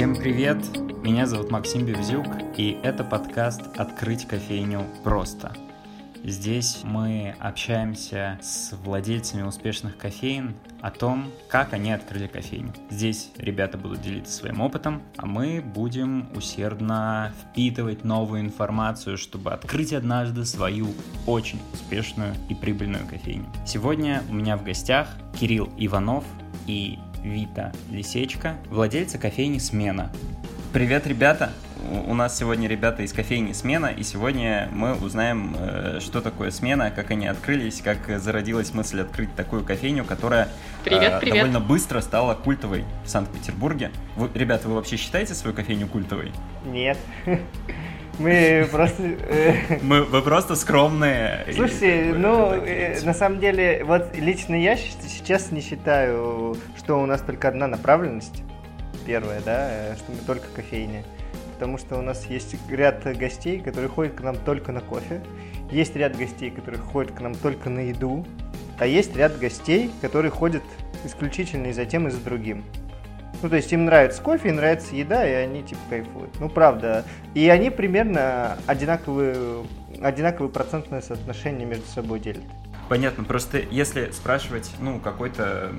Всем привет! Меня зовут Максим Бевзюк, и это подкаст «Открыть кофейню просто». Здесь мы общаемся с владельцами успешных кофеин о том, как они открыли кофейню. Здесь ребята будут делиться своим опытом, а мы будем усердно впитывать новую информацию, чтобы открыть однажды свою очень успешную и прибыльную кофейню. Сегодня у меня в гостях Кирилл Иванов и Вита Лисечка, владельцы кофейни «Смена». Привет, ребята! У нас сегодня ребята из кофейни «Смена», и сегодня мы узнаем, э, что такое «Смена», как они открылись, как зародилась мысль открыть такую кофейню, которая привет, э, привет. довольно быстро стала культовой в Санкт-Петербурге. Вы, ребята, вы вообще считаете свою кофейню культовой? Нет. Мы просто... э, Мы, вы просто скромные. и, Слушайте, бы, ну, э, на самом деле, вот лично я сейчас не считаю, что у нас только одна направленность. Первая, да, э, что мы только кофейня. Потому что у нас есть ряд гостей, которые ходят к нам только на кофе. Есть ряд гостей, которые ходят к нам только на еду. А есть ряд гостей, которые ходят исключительно и за тем, и за другим. Ну, то есть им нравится кофе, им нравится еда, и они типа кайфуют. Ну, правда. И они примерно одинаковые, одинаковые процентное соотношение между собой делят. Понятно, просто если спрашивать, ну, какой-то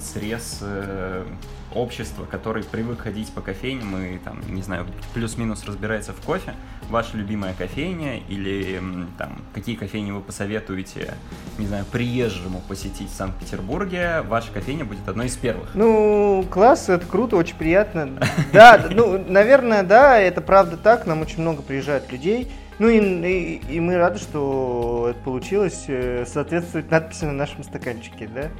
срез э, общества, который привык ходить по кофейням и, там, не знаю, плюс-минус разбирается в кофе, ваша любимая кофейня или, там, какие кофейни вы посоветуете, не знаю, приезжему посетить в Санкт-Петербурге, ваша кофейня будет одной из первых. Ну, класс, это круто, очень приятно. Да, ну, наверное, да, это правда так, нам очень много приезжает людей. Ну и, и, и мы рады, что это получилось э, соответствовать надписи на нашем стаканчике, да?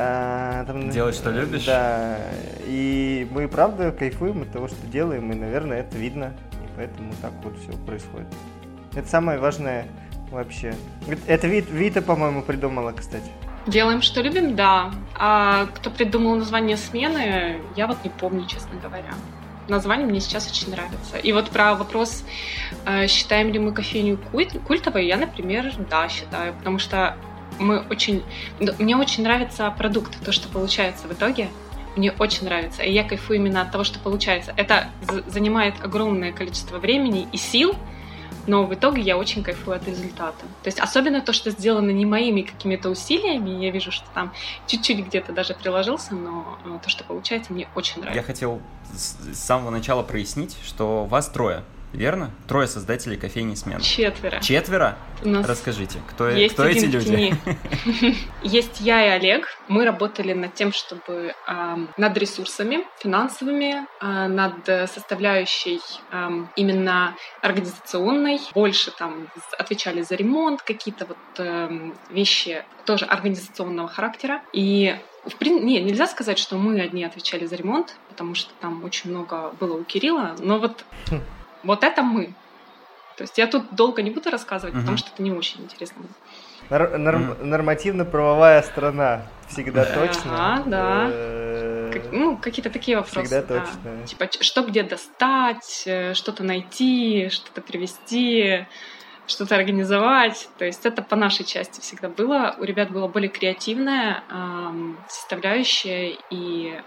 А, там- Делать, что любишь? Да, и мы правда кайфуем от того, что делаем, и, наверное, это видно, и поэтому так вот все происходит. Это самое важное вообще. Это- Вит- Вита, по-моему, придумала, кстати. Делаем, что любим, да. А кто придумал название смены, я вот не помню, честно говоря. Название мне сейчас очень нравится. И вот про вопрос, э, считаем ли мы кофейню культ- культовой, я, например, да, считаю, потому что мы очень... Мне очень нравится продукт, то, что получается в итоге. Мне очень нравится. И я кайфую именно от того, что получается. Это занимает огромное количество времени и сил, но в итоге я очень кайфую от результата. То есть особенно то, что сделано не моими какими-то усилиями, я вижу, что там чуть-чуть где-то даже приложился, но то, что получается, мне очень Я нравится. хотел с с самого начала прояснить, что вас трое, верно? Трое создателей кофейни «Смена». Четверо. Четверо? У нас Расскажите, кто, есть кто эти люди? Есть я и Олег. Мы работали над тем, чтобы над ресурсами финансовыми, а, над составляющей именно организационной. Больше там отвечали за ремонт, какие-то вот эм, вещи тоже организационного характера. И в прин- не, нельзя сказать, что мы одни отвечали за ремонт, потому что там очень много было у Кирилла. Но вот, Хм. Вот это мы. То есть я тут долго не буду рассказывать, Мгм. потому что это не очень интересно. Нор- норм- Нормативно-правовая страна. Всегда Да, точно. да. Э, Как- ну, какие-то такие вопросы. Всегда да. точно. Типа, что где достать, э, что-то найти, что-то привезти, что-то организовать. То есть это по нашей части всегда было. У ребят была более креативная ам, составляющая, и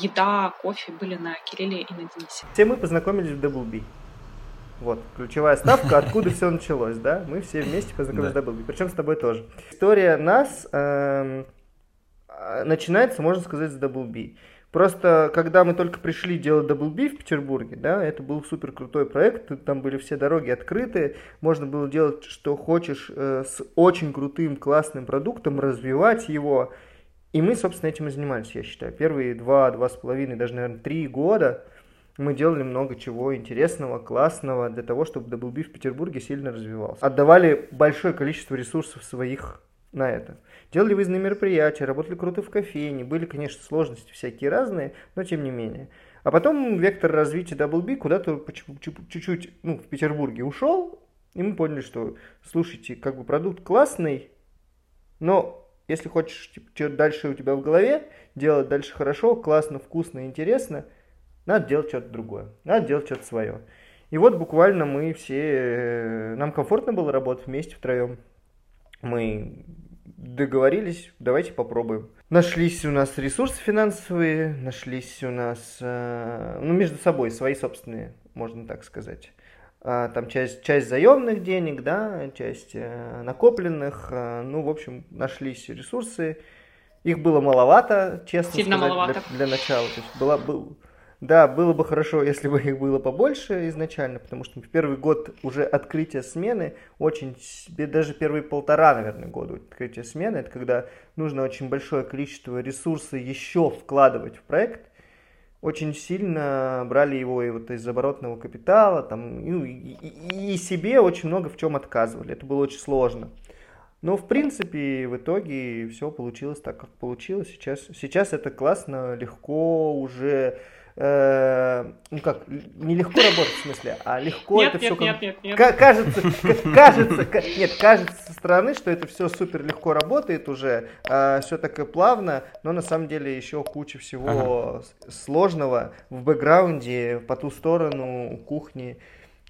еда, кофе были на Кирилле и на Денисе. Все мы познакомились в Double B. Вот, ключевая ставка, откуда все началось, да? Мы все вместе познакомились в Double B, причем с тобой тоже. История нас эм, а, начинается, можно сказать, с Double B. Просто, когда мы только пришли делать Double B в Петербурге, да, это был супер крутой проект, там были все дороги открыты, можно было делать, что хочешь, э, с очень крутым, классным продуктом, развивать его. И мы, собственно, этим и занимались, я считаю. Первые два, два с половиной, даже, наверное, три года мы делали много чего интересного, классного для того, чтобы Double B в Петербурге сильно развивался. Отдавали большое количество ресурсов своих на это. Делали выездные мероприятия, работали круто в кофейне, были, конечно, сложности всякие разные, но тем не менее. А потом вектор развития Double B куда-то чуть-чуть ну, в Петербурге ушел, и мы поняли, что, слушайте, как бы продукт классный, но если хочешь, типа, дальше у тебя в голове, делать дальше хорошо, классно, вкусно, интересно, надо делать что-то другое, надо делать что-то свое. И вот буквально мы все, э, нам комфортно было работать вместе втроем. Мы договорились, давайте попробуем. Нашлись у нас ресурсы финансовые, нашлись у нас, э, ну, между собой свои собственные, можно так сказать. А, там часть, часть заемных денег, да, часть э, накопленных, э, ну, в общем, нашлись ресурсы. Их было маловато, честно Сильно сказать, маловато. Для, для начала. То есть была, был, да, было бы хорошо, если бы их было побольше изначально, потому что в первый год уже открытия смены, очень, даже первые полтора, наверное, года открытия смены, это когда нужно очень большое количество ресурсов еще вкладывать в проект, очень сильно брали его и вот из оборотного капитала, там, ну, и, и, и себе очень много в чем отказывали. Это было очень сложно. Но, в принципе, в итоге все получилось так, как получилось. Сейчас, сейчас это классно, легко уже э, ну как, нелегко работать в смысле, а легко нет, это нет, все... Нет, нет, нет, нет. Кажется, кажется, нет, кажется со стороны, что это все супер легко работает уже, э, все так и плавно, но на самом деле еще куча всего ага. сложного в бэкграунде, по ту сторону кухни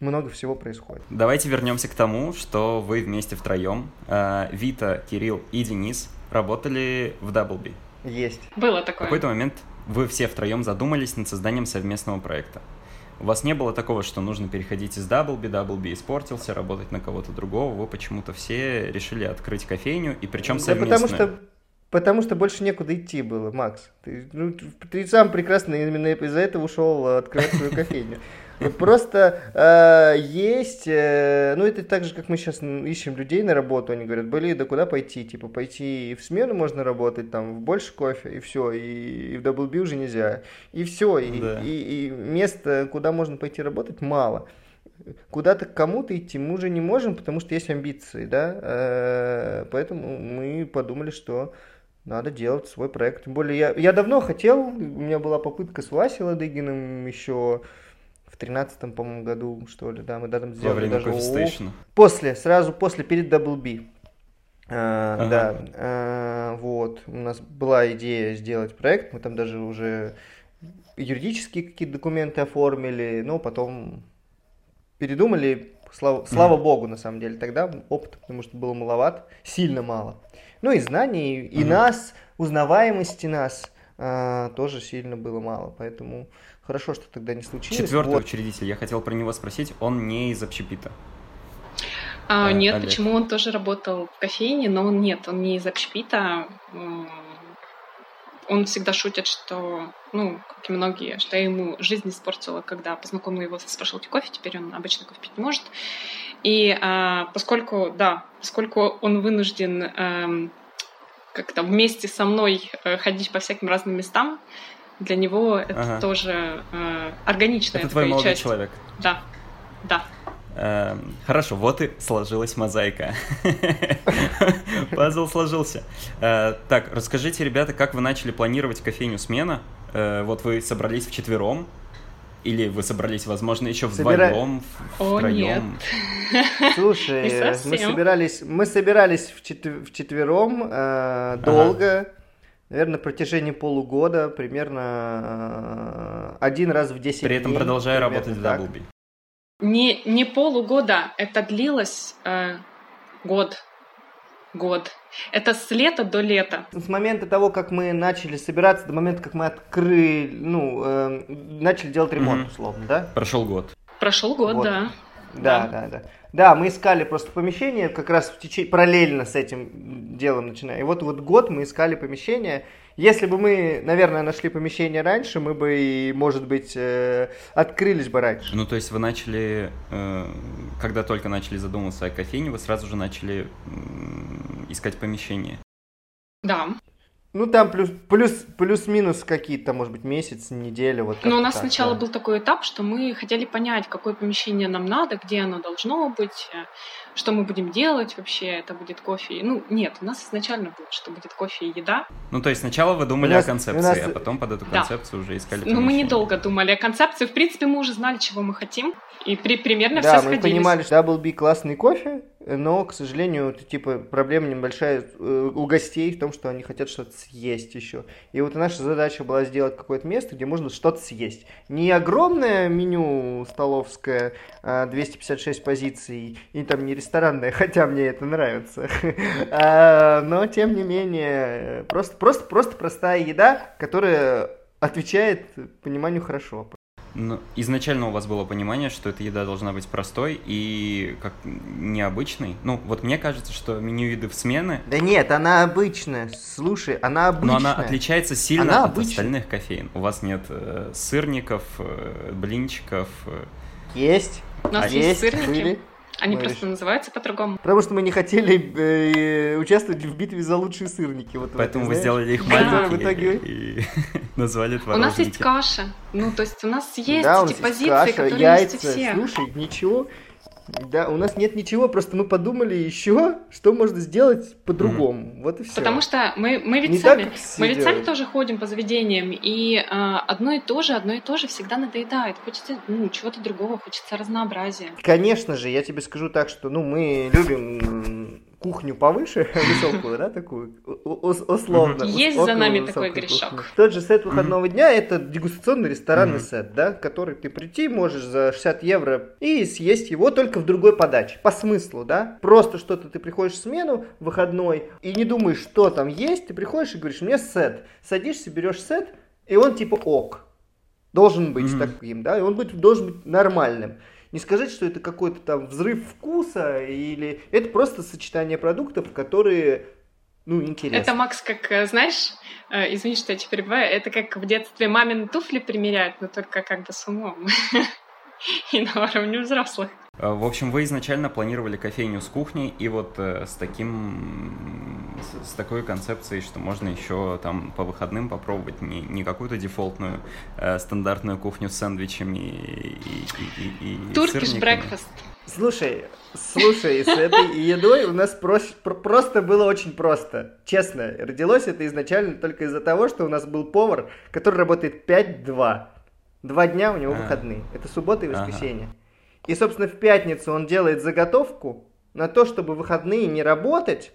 много всего происходит. Давайте вернемся к тому, что вы вместе втроем, э, Вита, Кирилл и Денис, работали в Даблби. Есть. Было такое. В какой-то момент вы все втроем задумались над созданием совместного проекта. У вас не было такого, что нужно переходить из Даблби, Даблби испортился, работать на кого-то другого. Вы почему-то все решили открыть кофейню, и причем да совместную. Потому что Потому что больше некуда идти было, Макс. Ты, ну, ты сам прекрасно именно из-за этого ушел открывать свою кофейню. Просто э, есть, э, ну это так же, как мы сейчас ищем людей на работу, они говорят, блин, да куда пойти? Типа пойти в смену можно работать, там, в больше кофе, и все, и, и в WB уже нельзя. И все, и, и, и места, куда можно пойти работать, мало куда-то к кому-то идти мы уже не можем, потому что есть амбиции, да, э, поэтому мы подумали, что надо делать свой проект. Тем более я, я давно хотел, у меня была попытка с Васей Ладыгиным еще тринадцатом, по-моему, году, что ли, да, мы да, там сделали Во время даже ООО. После, сразу после, перед Double B. А, ага. Да, а, вот, у нас была идея сделать проект, мы там даже уже юридические какие-то документы оформили, но потом передумали, слава, слава mm. богу, на самом деле, тогда опыта, потому что было маловато, сильно мало. Ну и знаний, и mm. нас, узнаваемости нас а, тоже сильно было мало, поэтому Хорошо, что тогда не случилось. Четвертый вот. учредитель, я хотел про него спросить, он не из общепита. А, а, нет, Олег. почему он тоже работал в кофейне, но он нет, он не из общепита. Он всегда шутит, что, ну, как и многие, что я ему жизнь испортила, когда познакомила его со спешлти кофе, теперь он обычно кофе пить не может. И а, поскольку, да, поскольку он вынужден а, как-то вместе со мной э, ходить по всяким разным местам, для него это ага. тоже э, органичная Это твой молодой часть. человек. Да, да. Э, хорошо, вот и сложилась мозаика. Пазл сложился. Э, так, расскажите, ребята, как вы начали планировать кофейню смена? Э, вот вы собрались в четвером, или вы собрались, возможно, еще вдвоем, Собира... втроем? Слушай, мы собирались, мы собирались в, четв... в четвером э, долго. Ага наверное, на протяжении полугода, примерно э, один раз в 10 При этом дней, продолжая работать в Даблби. Не, не полугода, это длилось э, год. Год. Это с лета до лета. С момента того, как мы начали собираться, до момента, как мы открыли, ну, э, начали делать ремонт, mm-hmm. условно, да? Прошел год. Прошел год, год. да. Да, да, да. Да, мы искали просто помещение как раз в течение, параллельно с этим делом начиная. И вот, вот год мы искали помещение. Если бы мы, наверное, нашли помещение раньше, мы бы, и, может быть, э, открылись бы раньше. Ну, то есть вы начали, э, когда только начали задумываться о кофейне, вы сразу же начали э, искать помещение? Да. Ну, там плюс, плюс, плюс-минус какие-то, может быть, месяц, неделя. Вот Но у нас так, сначала да. был такой этап, что мы хотели понять, какое помещение нам надо, где оно должно быть, э, что мы будем делать вообще, это будет кофе. Ну, нет, у нас изначально было, что будет кофе и еда. Ну, то есть сначала вы думали нас, о концепции, нас... а потом под эту концепцию да. уже искали Ну, мы недолго думали о концепции. В принципе, мы уже знали, чего мы хотим. И при, примерно да, все мы понимали, что Double B классный кофе, но, к сожалению, это, типа, проблема небольшая э, у гостей в том, что они хотят что-то съесть еще. И вот наша задача была сделать какое-то место, где можно что-то съесть. Не огромное меню столовское, 256 а позиций, и там не ресторанное, хотя мне это нравится. А, но, тем не менее, просто, просто, просто простая еда, которая отвечает пониманию хорошо. Ну, изначально у вас было понимание, что эта еда должна быть простой и как необычной. Ну, вот мне кажется, что меню еды в смены... Да нет, она обычная. Слушай, она обычная. Но она отличается сильно она от обычная. остальных кофеин. У вас нет э, сырников, э, блинчиков. Э... Есть. У нас а есть, есть сырники. Были. Они мы просто называются по-другому. Потому что мы не хотели э, участвовать в битве за лучшие сырники. Вот Поэтому вы сделали их маленькие в итоге... и назвали творожники. У нас есть каша. Ну, то есть у нас есть да, эти позиции, каша, которые яйца. есть у всех. Слушай, ничего да, у нас нет ничего, просто мы подумали еще, что можно сделать по-другому. Mm-hmm. Вот и все. Потому что мы, мы ведь Не сами, так, мы ведь сами тоже ходим по заведениям, и э, одно и то же, одно и то же всегда надоедает. Хочется ну, чего-то другого, хочется разнообразия. Конечно же, я тебе скажу так, что ну мы любим кухню повыше, высокую, да, такую, условно. Есть за нами такой грешок. Тот же сет выходного дня – это дегустационный ресторанный сет, да, который ты прийти можешь за 60 евро и съесть его только в другой подаче, по смыслу, да. Просто что-то ты приходишь в смену выходной и не думаешь, что там есть, ты приходишь и говоришь, мне сет. Садишься, берешь сет, и он типа ок. Должен быть таким, да, и он быть, должен быть нормальным не сказать, что это какой-то там взрыв вкуса, или это просто сочетание продуктов, которые ну, интересно. Это, Макс, как, э, знаешь, э, извини, что я тебя перебиваю, это как в детстве мамин туфли примеряют, но только как бы с умом. И на уровне взрослых. Э, в общем, вы изначально планировали кофейню с кухней, и вот э, с таким, с, такой концепцией, что можно еще там по выходным попробовать не, не какую-то дефолтную э, стандартную кухню с сэндвичами и, и, и, и Туркиш брекфаст. Слушай, слушай, с этой едой у нас прос, про, просто было очень просто. Честно, родилось это изначально только из-за того, что у нас был повар, который работает 5-2. Два дня у него а. выходные. Это суббота и воскресенье. Ага. И, собственно, в пятницу он делает заготовку на то, чтобы выходные не работать,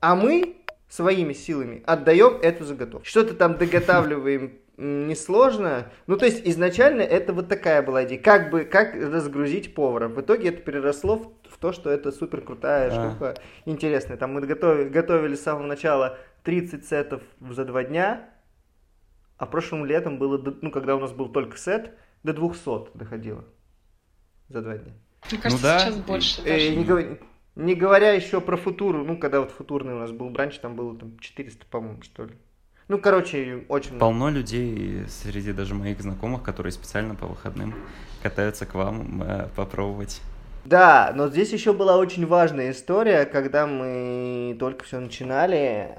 а мы своими силами отдаем эту заготовку. Что-то там доготавливаем несложно. Ну, то есть, изначально это вот такая была идея. Как бы, как разгрузить повара. В итоге это переросло в, в то, что это супер крутая а. штука, интересная. Там мы готовили, готовили с самого начала 30 сетов за два дня, а прошлым летом было, ну, когда у нас был только сет, до 200 доходило за два дня. Мне кажется, ну, да. сейчас больше. Э, не, говоря, не говоря еще про футуру, ну, когда вот футурный у нас был бранч, там было там 400, по-моему, что ли. Ну, короче, очень Полно людей среди даже моих знакомых, которые специально по выходным катаются к вам э, попробовать да, но здесь еще была очень важная история, когда мы только все начинали,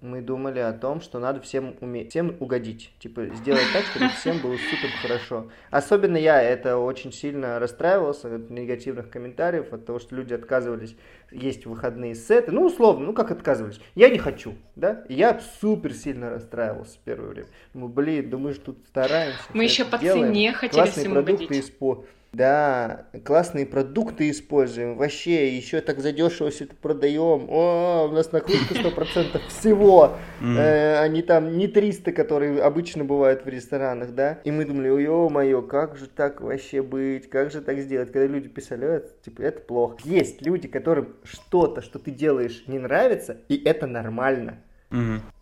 мы думали о том, что надо всем уметь, всем угодить, типа сделать так, чтобы всем было супер хорошо. Особенно я это очень сильно расстраивался от негативных комментариев, от того, что люди отказывались есть выходные сеты, ну условно, ну как отказывались, я не хочу, да, я супер сильно расстраивался в первое время. Ну блин, думаешь, тут стараемся. Мы еще по цене хотели всем продукты угодить. Испо да, классные продукты используем. Вообще, еще так задешево все это продаем. О, у нас накрутка 100% всего. Э, они там не 300, которые обычно бывают в ресторанах, да. И мы думали, ой-ё-моё, как же так вообще быть? Как же так сделать? Когда люди писали, это, типа, это плохо. Есть люди, которым что-то, что ты делаешь, не нравится, и это нормально.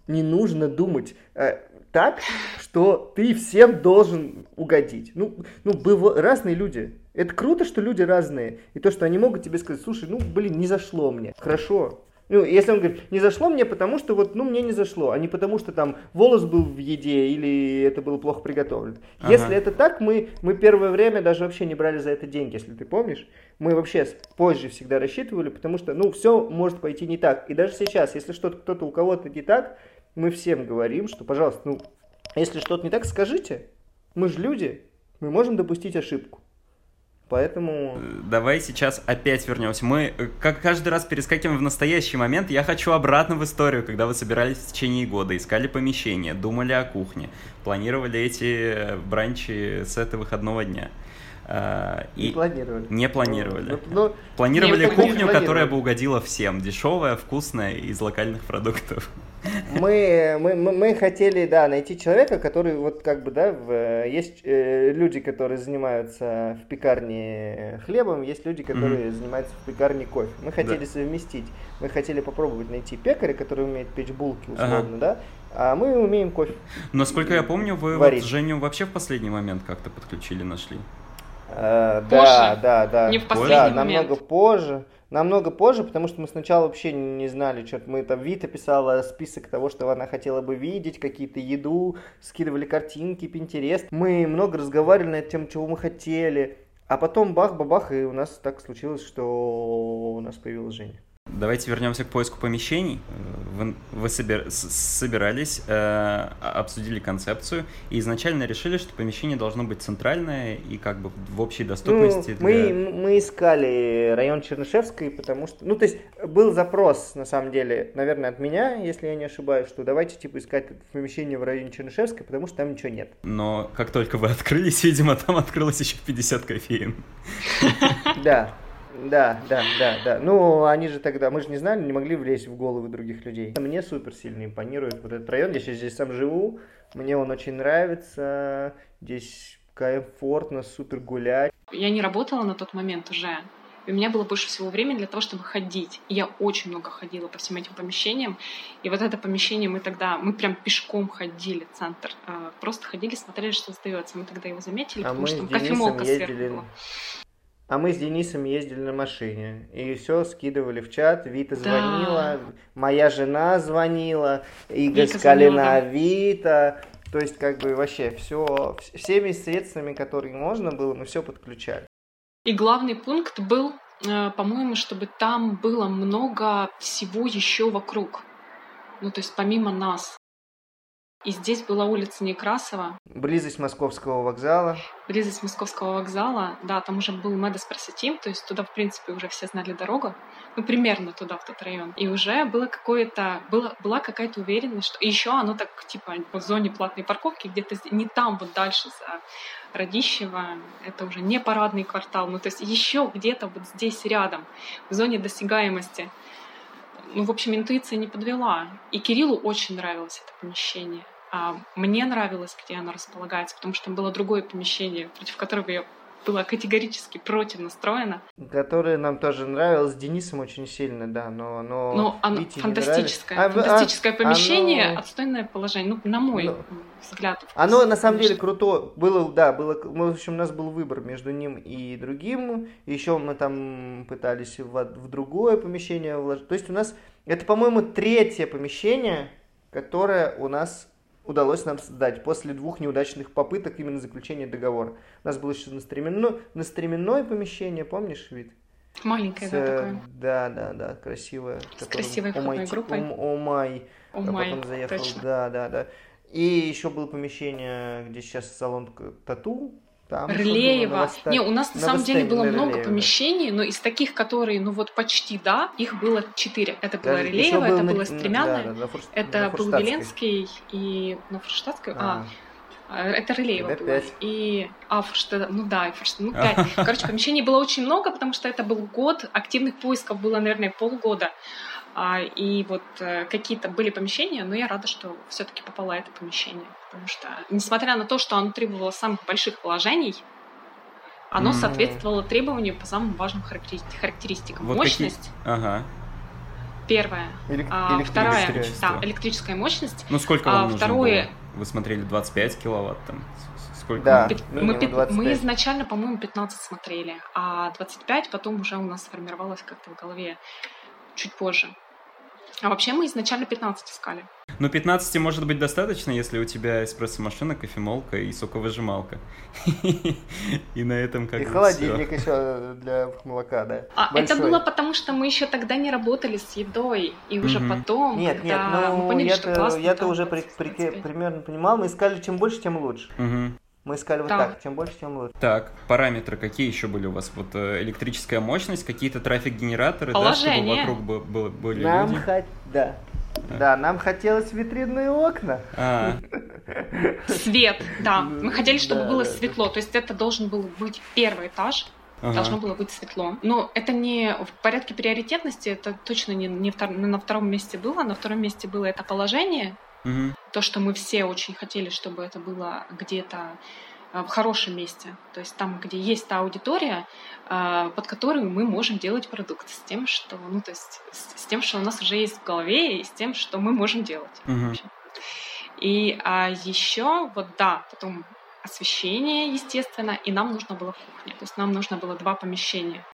Не нужно думать, э, так, что ты всем должен угодить. Ну, ну быв... разные люди. Это круто, что люди разные. И то, что они могут тебе сказать, слушай, ну, блин, не зашло мне. Хорошо. Ну, если он говорит, не зашло мне, потому что вот, ну, мне не зашло, а не потому что там волос был в еде или это было плохо приготовлено. Ага. Если это так, мы, мы первое время даже вообще не брали за это деньги, если ты помнишь. Мы вообще позже всегда рассчитывали, потому что, ну, все может пойти не так. И даже сейчас, если что-то кто-то у кого-то не так, мы всем говорим, что, пожалуйста, ну, если что-то не так, скажите. Мы же люди, мы можем допустить ошибку. Поэтому... Давай сейчас опять вернемся. Мы, э, как каждый раз, перескакиваем в настоящий момент. Я хочу обратно в историю, когда вы собирались в течение года, искали помещение, думали о кухне, планировали эти э, бранчи с этого выходного дня. А, и не планировали. Не планировали. Ну, ну, планировали не, кухню, которая бы угодила всем. Дешевая, вкусная, из локальных продуктов. Мы, мы, мы хотели, да, найти человека, который вот как бы, да, в, есть э, люди, которые занимаются в пекарне хлебом, есть люди, которые mm-hmm. занимаются в пекарне кофе. Мы хотели да. совместить, мы хотели попробовать найти пекаря, который умеет печь булки условно, ага. да, а мы умеем кофе. Насколько я помню, вы вот Женю вообще в последний момент как-то подключили, нашли. Э, да, да, да. Не в последний да, момент. намного позже. Намного позже, потому что мы сначала вообще не знали, что мы там Вита писала список того, что она хотела бы видеть, какие-то еду, скидывали картинки, Пинтерест. Мы много разговаривали на тему, чего мы хотели. А потом бах-бабах, и у нас так случилось, что у нас появилась Женя. Давайте вернемся к поиску помещений. Вы, вы собир, собирались, э, обсудили концепцию и изначально решили, что помещение должно быть центральное и как бы в общей доступности. Ну, для... мы, мы искали район Чернышевской, потому что, ну, то есть был запрос, на самом деле, наверное, от меня, если я не ошибаюсь, что давайте типа искать помещение в районе Чернышевской, потому что там ничего нет. Но как только вы открылись, видимо, там открылось еще 50 кофеин. Да, да, да, да, да. Ну, они же тогда, мы же не знали, не могли влезть в головы других людей. Мне супер сильно импонирует вот этот район. Я сейчас здесь сам живу, мне он очень нравится. Здесь комфортно, супер гулять. Я не работала на тот момент уже. И у меня было больше всего времени для того, чтобы ходить. И я очень много ходила по всем этим помещениям. И вот это помещение мы тогда, мы прям пешком ходили, центр. А, просто ходили, смотрели, что остается. Мы тогда его заметили, а потому что там кофемолка сверху была. А мы с Денисом ездили на машине. И все скидывали в чат. Вита звонила, да. моя жена звонила, Ига Скалина Вита. То есть, как бы вообще все, всеми средствами, которые можно было, мы все подключали. И главный пункт был, э, по-моему, чтобы там было много всего еще вокруг. Ну, то есть помимо нас. И здесь была улица Некрасова. Близость Московского вокзала. Близость Московского вокзала, да, там уже был Медос Просетим, то есть туда, в принципе, уже все знали дорогу, ну, примерно туда, в тот район. И уже было какое-то, было, была какая-то уверенность, что... И еще оно так, типа, в зоне платной парковки, где-то не там, вот дальше за Радищево, это уже не парадный квартал, ну, то есть еще где-то вот здесь рядом, в зоне досягаемости ну, в общем, интуиция не подвела. И Кириллу очень нравилось это помещение. А мне нравилось, где оно располагается, потому что там было другое помещение, против которого я была категорически против настроена. Которое нам тоже нравилось, Денисом очень сильно, да, но... Но, но оно Вите фантастическое, а, фантастическое а, помещение, оно... отстойное положение, ну, на мой ну, взгляд. Оно, на самом деле, крутое. Было, да, было, в общем, у нас был выбор между ним и другим. Еще мы там пытались в, в другое помещение вложить. То есть у нас, это, по-моему, третье помещение, которое у нас удалось нам создать после двух неудачных попыток именно заключения договора. У нас было еще на стременное, на стременное помещение, помнишь, вид? Маленькое, С, да, такое. Да, да, да, красивое. С красивой входной группой. О, май. О, май, потом заехал, точно. да, да, да. И еще было помещение, где сейчас салон тату, там Рылеева. Не, у нас на самом деле было много помещений, но из таких, которые, ну вот почти да, их было четыре. Это было Даже Рылеево, это на... было Стремянное, да, да, Фурш... это был Веленский и на Фурштадтской. А. а. Это Рылеево было. 5. И... А, Фурштадт, ну да, и Фурштадт, ну пять. Короче, помещений было очень много, потому что это был год, активных поисков было, наверное, полгода. А, и вот э, какие-то были помещения, но я рада, что все-таки попала это помещение. Потому что, несмотря на то, что оно требовало самых больших положений, оно mm-hmm. соответствовало требованию по самым важным характеристикам. Вот Мощность. Какие? Ага. Первая. Элек- а, вторая. Да, электрическая мощность. Ну, сколько вам а, нужно второе... было? Вы смотрели 25 киловатт там? Сколько? Да, мы, мы, мы изначально, по-моему, 15 смотрели, а 25 потом уже у нас сформировалось как-то в голове чуть позже. А вообще мы изначально 15 искали. Ну, 15 может быть достаточно, если у тебя эспрессо-машина, кофемолка и соковыжималка. И на этом как И холодильник еще для молока, да? А это было потому, что мы еще тогда не работали с едой. И уже потом, Нет, нет, ну я-то уже примерно понимал, мы искали чем больше, тем лучше. Мы искали вот так. так, чем больше, тем лучше. Так, параметры какие еще были у вас? Вот э, электрическая мощность, какие-то трафик-генераторы, да, чтобы вокруг были Нам люди? Хот... Да. А. Да, нам хотелось витринные окна. А, Свет, да. Мы хотели, чтобы было светло. То есть это должен был быть первый этаж. Ага. Должно было быть светло. Но это не в порядке приоритетности, это точно не, не втор, на втором месте было. На втором месте было это положение. Угу. То, что мы все очень хотели, чтобы это было где-то в хорошем месте, то есть там, где есть та аудитория, а, под которую мы можем делать продукт, с тем, что, ну, то есть с тем, что у нас уже есть в голове, и с тем, что мы можем делать. Угу. И а еще, вот да, потом освещение, естественно, и нам нужно было кухня. То есть нам нужно было два помещения.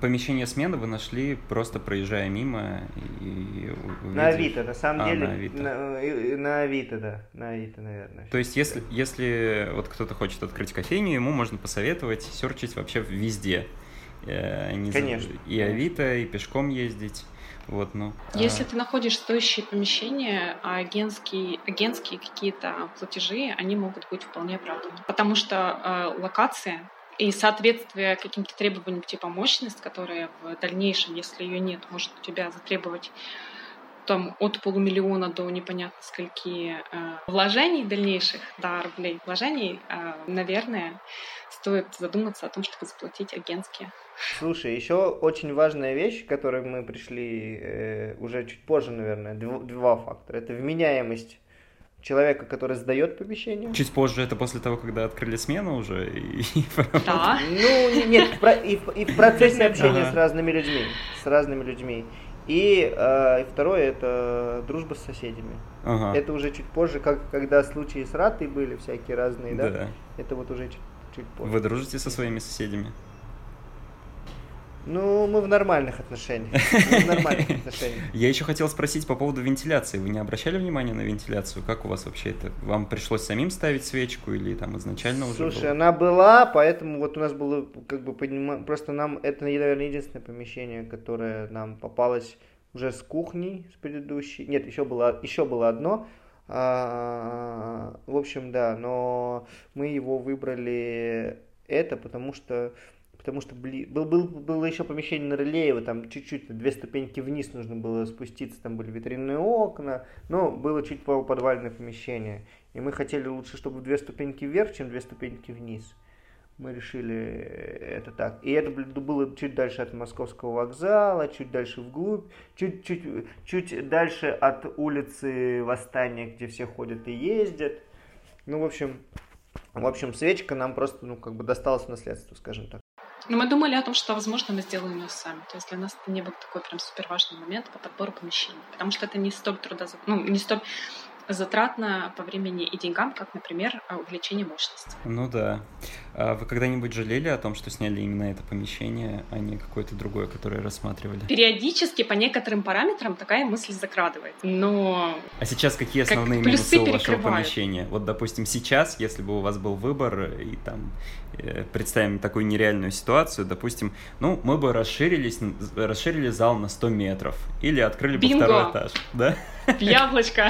Помещение смены вы нашли просто проезжая мимо и На Авито, на самом а, деле. На Авито. На, на Авито, да. На Авито, наверное. То есть, если, если вот кто-то хочет открыть кофейню, ему можно посоветовать серчить вообще везде. Э, не Конечно. И Авито, и пешком ездить. Вот, ну. Если а... ты находишь стоящие помещения, а агентские, агентские какие-то платежи, они могут быть вполне оправданы. Потому что э, локация и соответствие каким-то требованиям типа мощность, которая в дальнейшем, если ее нет, может у тебя затребовать там от полумиллиона до непонятно скольки э, вложений дальнейших, да, рублей вложений, э, наверное, стоит задуматься о том, чтобы заплатить агентские. Слушай, еще очень важная вещь, к которой мы пришли э, уже чуть позже, наверное, два, два фактора. Это вменяемость человека, который сдает помещение. Чуть позже, это после того, когда открыли смену уже? И... Да. Ну, нет, и, в, и в процессе общения с разными людьми. С разными людьми. И э, второе это дружба с соседями. Ага. Это уже чуть позже, как когда случаи с ратой были всякие разные, да? Да. Это вот уже чуть, чуть позже. Вы дружите со своими соседями? Ну, мы в нормальных отношениях. Мы в нормальных отношениях. Я еще хотел спросить по поводу вентиляции. Вы не обращали внимания на вентиляцию? Как у вас вообще это? Вам пришлось самим ставить свечку или там изначально уже Слушай, было? она была, поэтому вот у нас было, как бы, понимаю, просто нам, это, наверное, единственное помещение, которое нам попалось уже с кухней, с предыдущей. Нет, еще было, еще было одно, а, в общем, да, но мы его выбрали это, потому что потому что бли... был, был, было еще помещение на Рылеево, там чуть-чуть, две ступеньки вниз нужно было спуститься, там были витринные окна, но было чуть полуподвальное помещение. И мы хотели лучше, чтобы две ступеньки вверх, чем две ступеньки вниз. Мы решили это так. И это было чуть дальше от Московского вокзала, чуть дальше вглубь, чуть-чуть чуть дальше от улицы Восстания, где все ходят и ездят. Ну, в общем, в общем, свечка нам просто, ну, как бы досталась в наследство, скажем так. Но мы думали о том, что, возможно, мы сделаем ее сами. То есть для нас это не был такой прям супер важный момент по подбору помещений. Потому что это не столь трудозатратно, ну, не столь затратно по времени и деньгам, как, например, увеличение мощности. Ну да. А вы когда-нибудь жалели о том, что сняли именно это помещение, а не какое-то другое, которое рассматривали? Периодически по некоторым параметрам такая мысль закрадывает, но... А сейчас какие основные как минусы у вашего помещения? Вот, допустим, сейчас, если бы у вас был выбор, и там э, представим такую нереальную ситуацию, допустим, ну, мы бы расширились, расширили зал на 100 метров или открыли Бинго! бы второй этаж, да? Яблочко!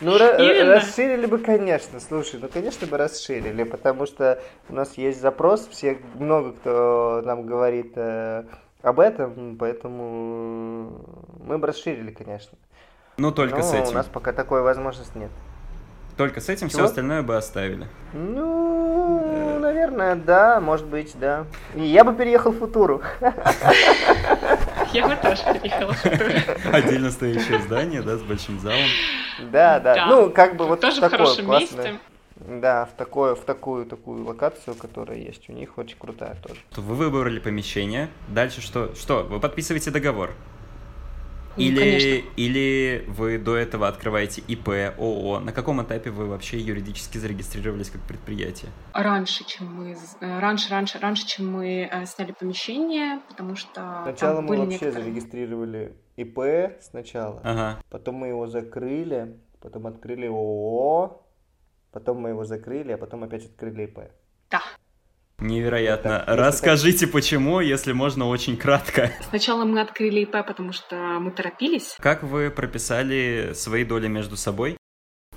Ну, расширили бы, конечно, слушай, ну, конечно бы расширили, потому что у нас есть запрос, все, много кто нам говорит э, об этом, поэтому мы бы расширили, конечно. Ну, только Но с этим. у нас пока такой возможности нет. Только с этим Чего? все остальное бы оставили. Ну, наверное, да, может быть, да. И я бы переехал в Футуру. Я бы тоже переехала. Отдельно стоящее здание, да, с большим залом. Да, да. Ну, как бы вот тоже в хорошем месте. Да, в, такое, в такую такую локацию, которая есть у них, очень крутая тоже. Вы выбрали помещение. Дальше что? Что? Вы подписываете договор? Ну, или, конечно. или вы до этого открываете ИП, ООО? На каком этапе вы вообще юридически зарегистрировались как предприятие? Раньше, чем мы, э, раньше, раньше, раньше, чем мы э, сняли помещение, потому что сначала мы вообще некоторые... зарегистрировали ИП сначала, ага. потом мы его закрыли, потом открыли ООО, потом мы его закрыли, а потом опять открыли ИП. Да. Невероятно. Так, Расскажите, так... почему, если можно очень кратко. Сначала мы открыли ИП, потому что мы торопились. Как вы прописали свои доли между собой?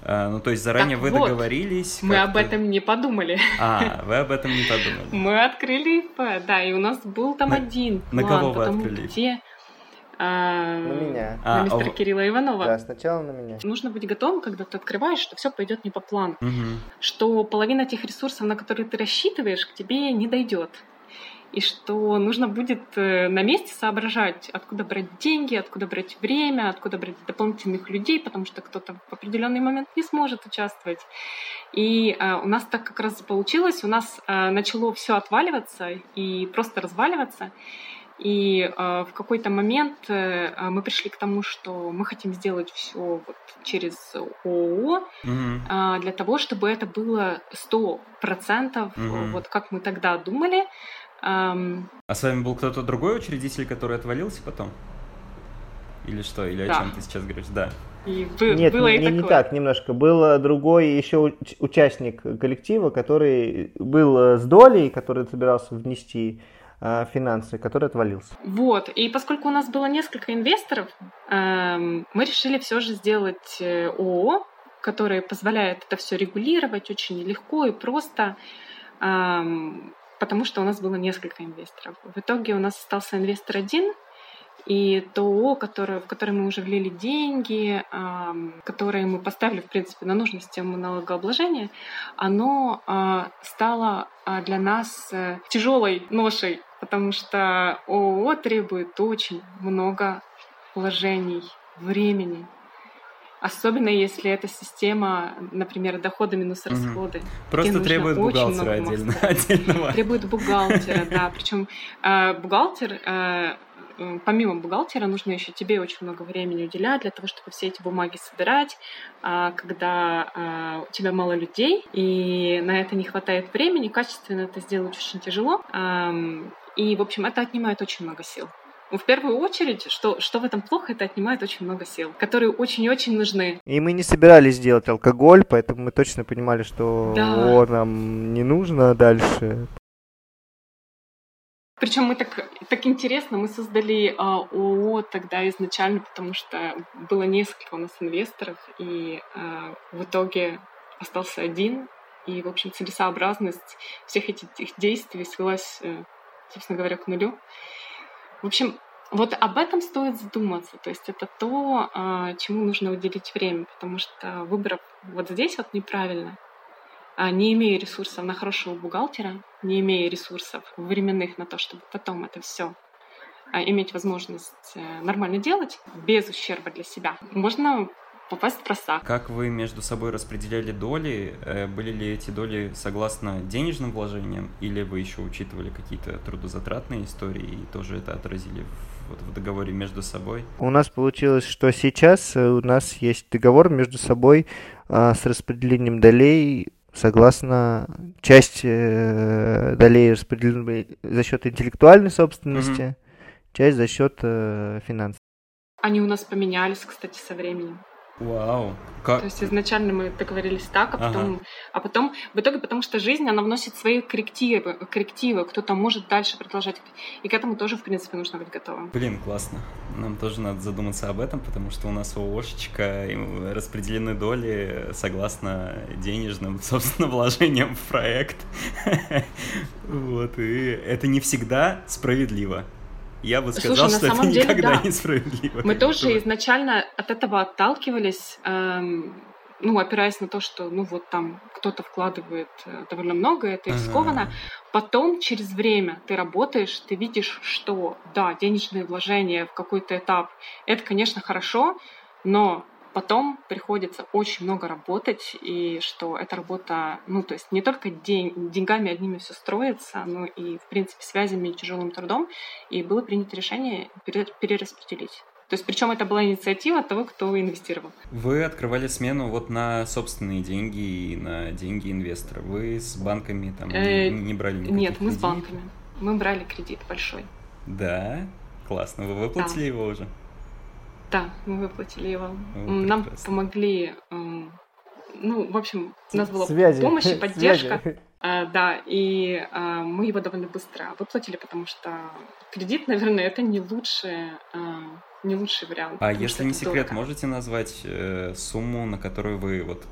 А, ну, то есть заранее так вы вот, договорились? Мы об этом не подумали. А, вы об этом не подумали. Мы открыли ИП, да, и у нас был там на, один На план, кого вы открыли? Где на меня. На а, мистера а... Кирилла Иванова. Да, сначала на меня. Нужно быть готовым, когда ты открываешь, что все пойдет не по плану. Угу. Что половина тех ресурсов, на которые ты рассчитываешь, к тебе не дойдет и что нужно будет э, на месте соображать, откуда брать деньги, откуда брать время, откуда брать дополнительных людей, потому что кто-то в определенный момент не сможет участвовать. И э, у нас так как раз получилось, у нас э, начало все отваливаться и просто разваливаться. И э, в какой-то момент э, мы пришли к тому, что мы хотим сделать все вот через ООО mm-hmm. э, для того, чтобы это было сто процентов, mm-hmm. вот как мы тогда думали. Um... А с вами был кто-то другой учредитель, который отвалился потом? Или что? Или да. о чем ты сейчас говоришь? Да. И Нет, было не, и не так немножко. Был другой еще участник коллектива, который был э, с долей, который собирался внести э, финансы, который отвалился. Вот. И поскольку у нас было несколько инвесторов, эм, мы решили все же сделать э, ООО, которое позволяет это все регулировать очень легко и просто. Эм, потому что у нас было несколько инвесторов. В итоге у нас остался инвестор один, и то ООО, в которое мы уже влили деньги, э, которое мы поставили, в принципе, на нужную систему налогообложения, оно э, стало э, для нас э, тяжелой ношей, потому что ООО требует очень много вложений, времени, Особенно если эта система, например, доходы минус расходы. Угу. Просто требует бухгалтера отдельно, отдельного. Требует бухгалтера, да. Причем э, бухгалтер, э, помимо бухгалтера, нужно еще тебе очень много времени уделять для того, чтобы все эти бумаги собирать, а когда э, у тебя мало людей, и на это не хватает времени, качественно это сделать очень тяжело. И, в общем, это отнимает очень много сил. В первую очередь, что, что в этом плохо, это отнимает очень много сил, которые очень-очень нужны. И мы не собирались делать алкоголь, поэтому мы точно понимали, что да. о, нам не нужно дальше. Причем мы так, так интересно, мы создали а, ООО тогда изначально, потому что было несколько у нас инвесторов, и а, в итоге остался один, и, в общем, целесообразность всех этих действий свелась, э, собственно говоря, к нулю. В общем, вот об этом стоит задуматься. То есть это то, а, чему нужно уделить время, потому что выбор вот здесь вот неправильно. А, не имея ресурсов на хорошего бухгалтера, не имея ресурсов временных на то, чтобы потом это все а, иметь возможность э, нормально делать без ущерба для себя, можно попасть в просак. Как вы между собой распределяли доли? Э, были ли эти доли согласно денежным вложениям, или вы еще учитывали какие-то трудозатратные истории и тоже это отразили в, вот, в договоре между собой? У нас получилось, что сейчас э, у нас есть договор между собой а, с распределением долей согласно часть э, долей распределена за счет интеллектуальной собственности, mm часть за счет э, финансов. Они у нас поменялись, кстати, со временем. Вау. Как? То есть изначально мы договорились так, а потом, ага. а потом в итоге, потому что жизнь, она вносит свои коррективы, коррективы, кто-то может дальше продолжать. И к этому тоже, в принципе, нужно быть готовым. Блин, классно. Нам тоже надо задуматься об этом, потому что у нас ООшечка распределены доли согласно денежным, собственно, вложениям в проект. Вот, и это не всегда справедливо. Я бы сказал, Слушай, что это деле, никогда да. несправедливо. Мы тоже бы. изначально от этого отталкивались, эм, ну, опираясь на то, что, ну, вот там кто-то вкладывает э, довольно много, это рискованно. Ага. Потом, через время ты работаешь, ты видишь, что, да, денежные вложения в какой-то этап, это, конечно, хорошо, но потом приходится очень много работать, и что эта работа, ну, то есть не только день, деньгами одними все строится, но и, в принципе, связями и тяжелым трудом, и было принято решение перераспределить. То есть, причем это была инициатива того, кто инвестировал. Вы открывали смену вот на собственные деньги и на деньги инвестора. Вы с банками там э, не, брали никаких Нет, мы кредит? с банками. Мы брали кредит большой. Да? Классно. Вы выплатили да. его уже? Да, мы выплатили его. О, Нам помогли, эм, ну, в общем, у нас была Связи. помощь и поддержка. Связи. А, да, и а, мы его довольно быстро выплатили, потому что кредит, наверное, это не лучший, а, не лучший вариант. А если не секрет, дорого. можете назвать э, сумму, на которую вы вот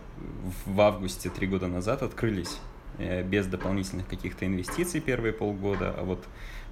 в августе три года назад открылись? э, без дополнительных каких-то инвестиций первые полгода, а вот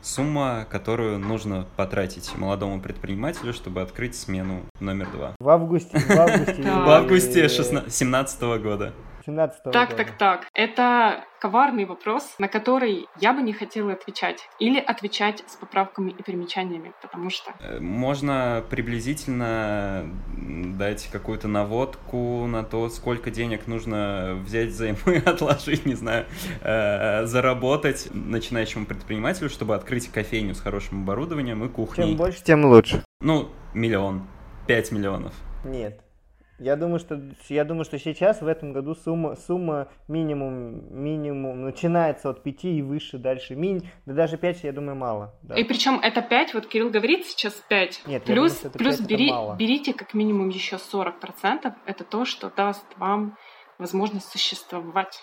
сумма, которую нужно потратить молодому предпринимателю, чтобы открыть смену номер два. В августе. В августе, в августе 2017 года. 17 Так, года. так, так. Это коварный вопрос, на который я бы не хотела отвечать. Или отвечать с поправками и примечаниями, потому что... Э, можно приблизительно дать какую-то наводку на то, сколько денег нужно взять взаймы, отложить, не знаю, э, заработать начинающему предпринимателю, чтобы открыть кофейню с хорошим оборудованием и кухней. Чем больше, тем лучше. Ну, миллион. Пять миллионов. Нет. Я думаю, что я думаю, что сейчас в этом году сумма сумма минимум минимум начинается от 5 и выше дальше. Мини, да даже 5, я думаю, мало. Да. И причем это 5, вот Кирилл говорит сейчас 5. Нет, плюс думаю, плюс 5 бери, берите как минимум еще 40%. Это то, что даст вам возможность существовать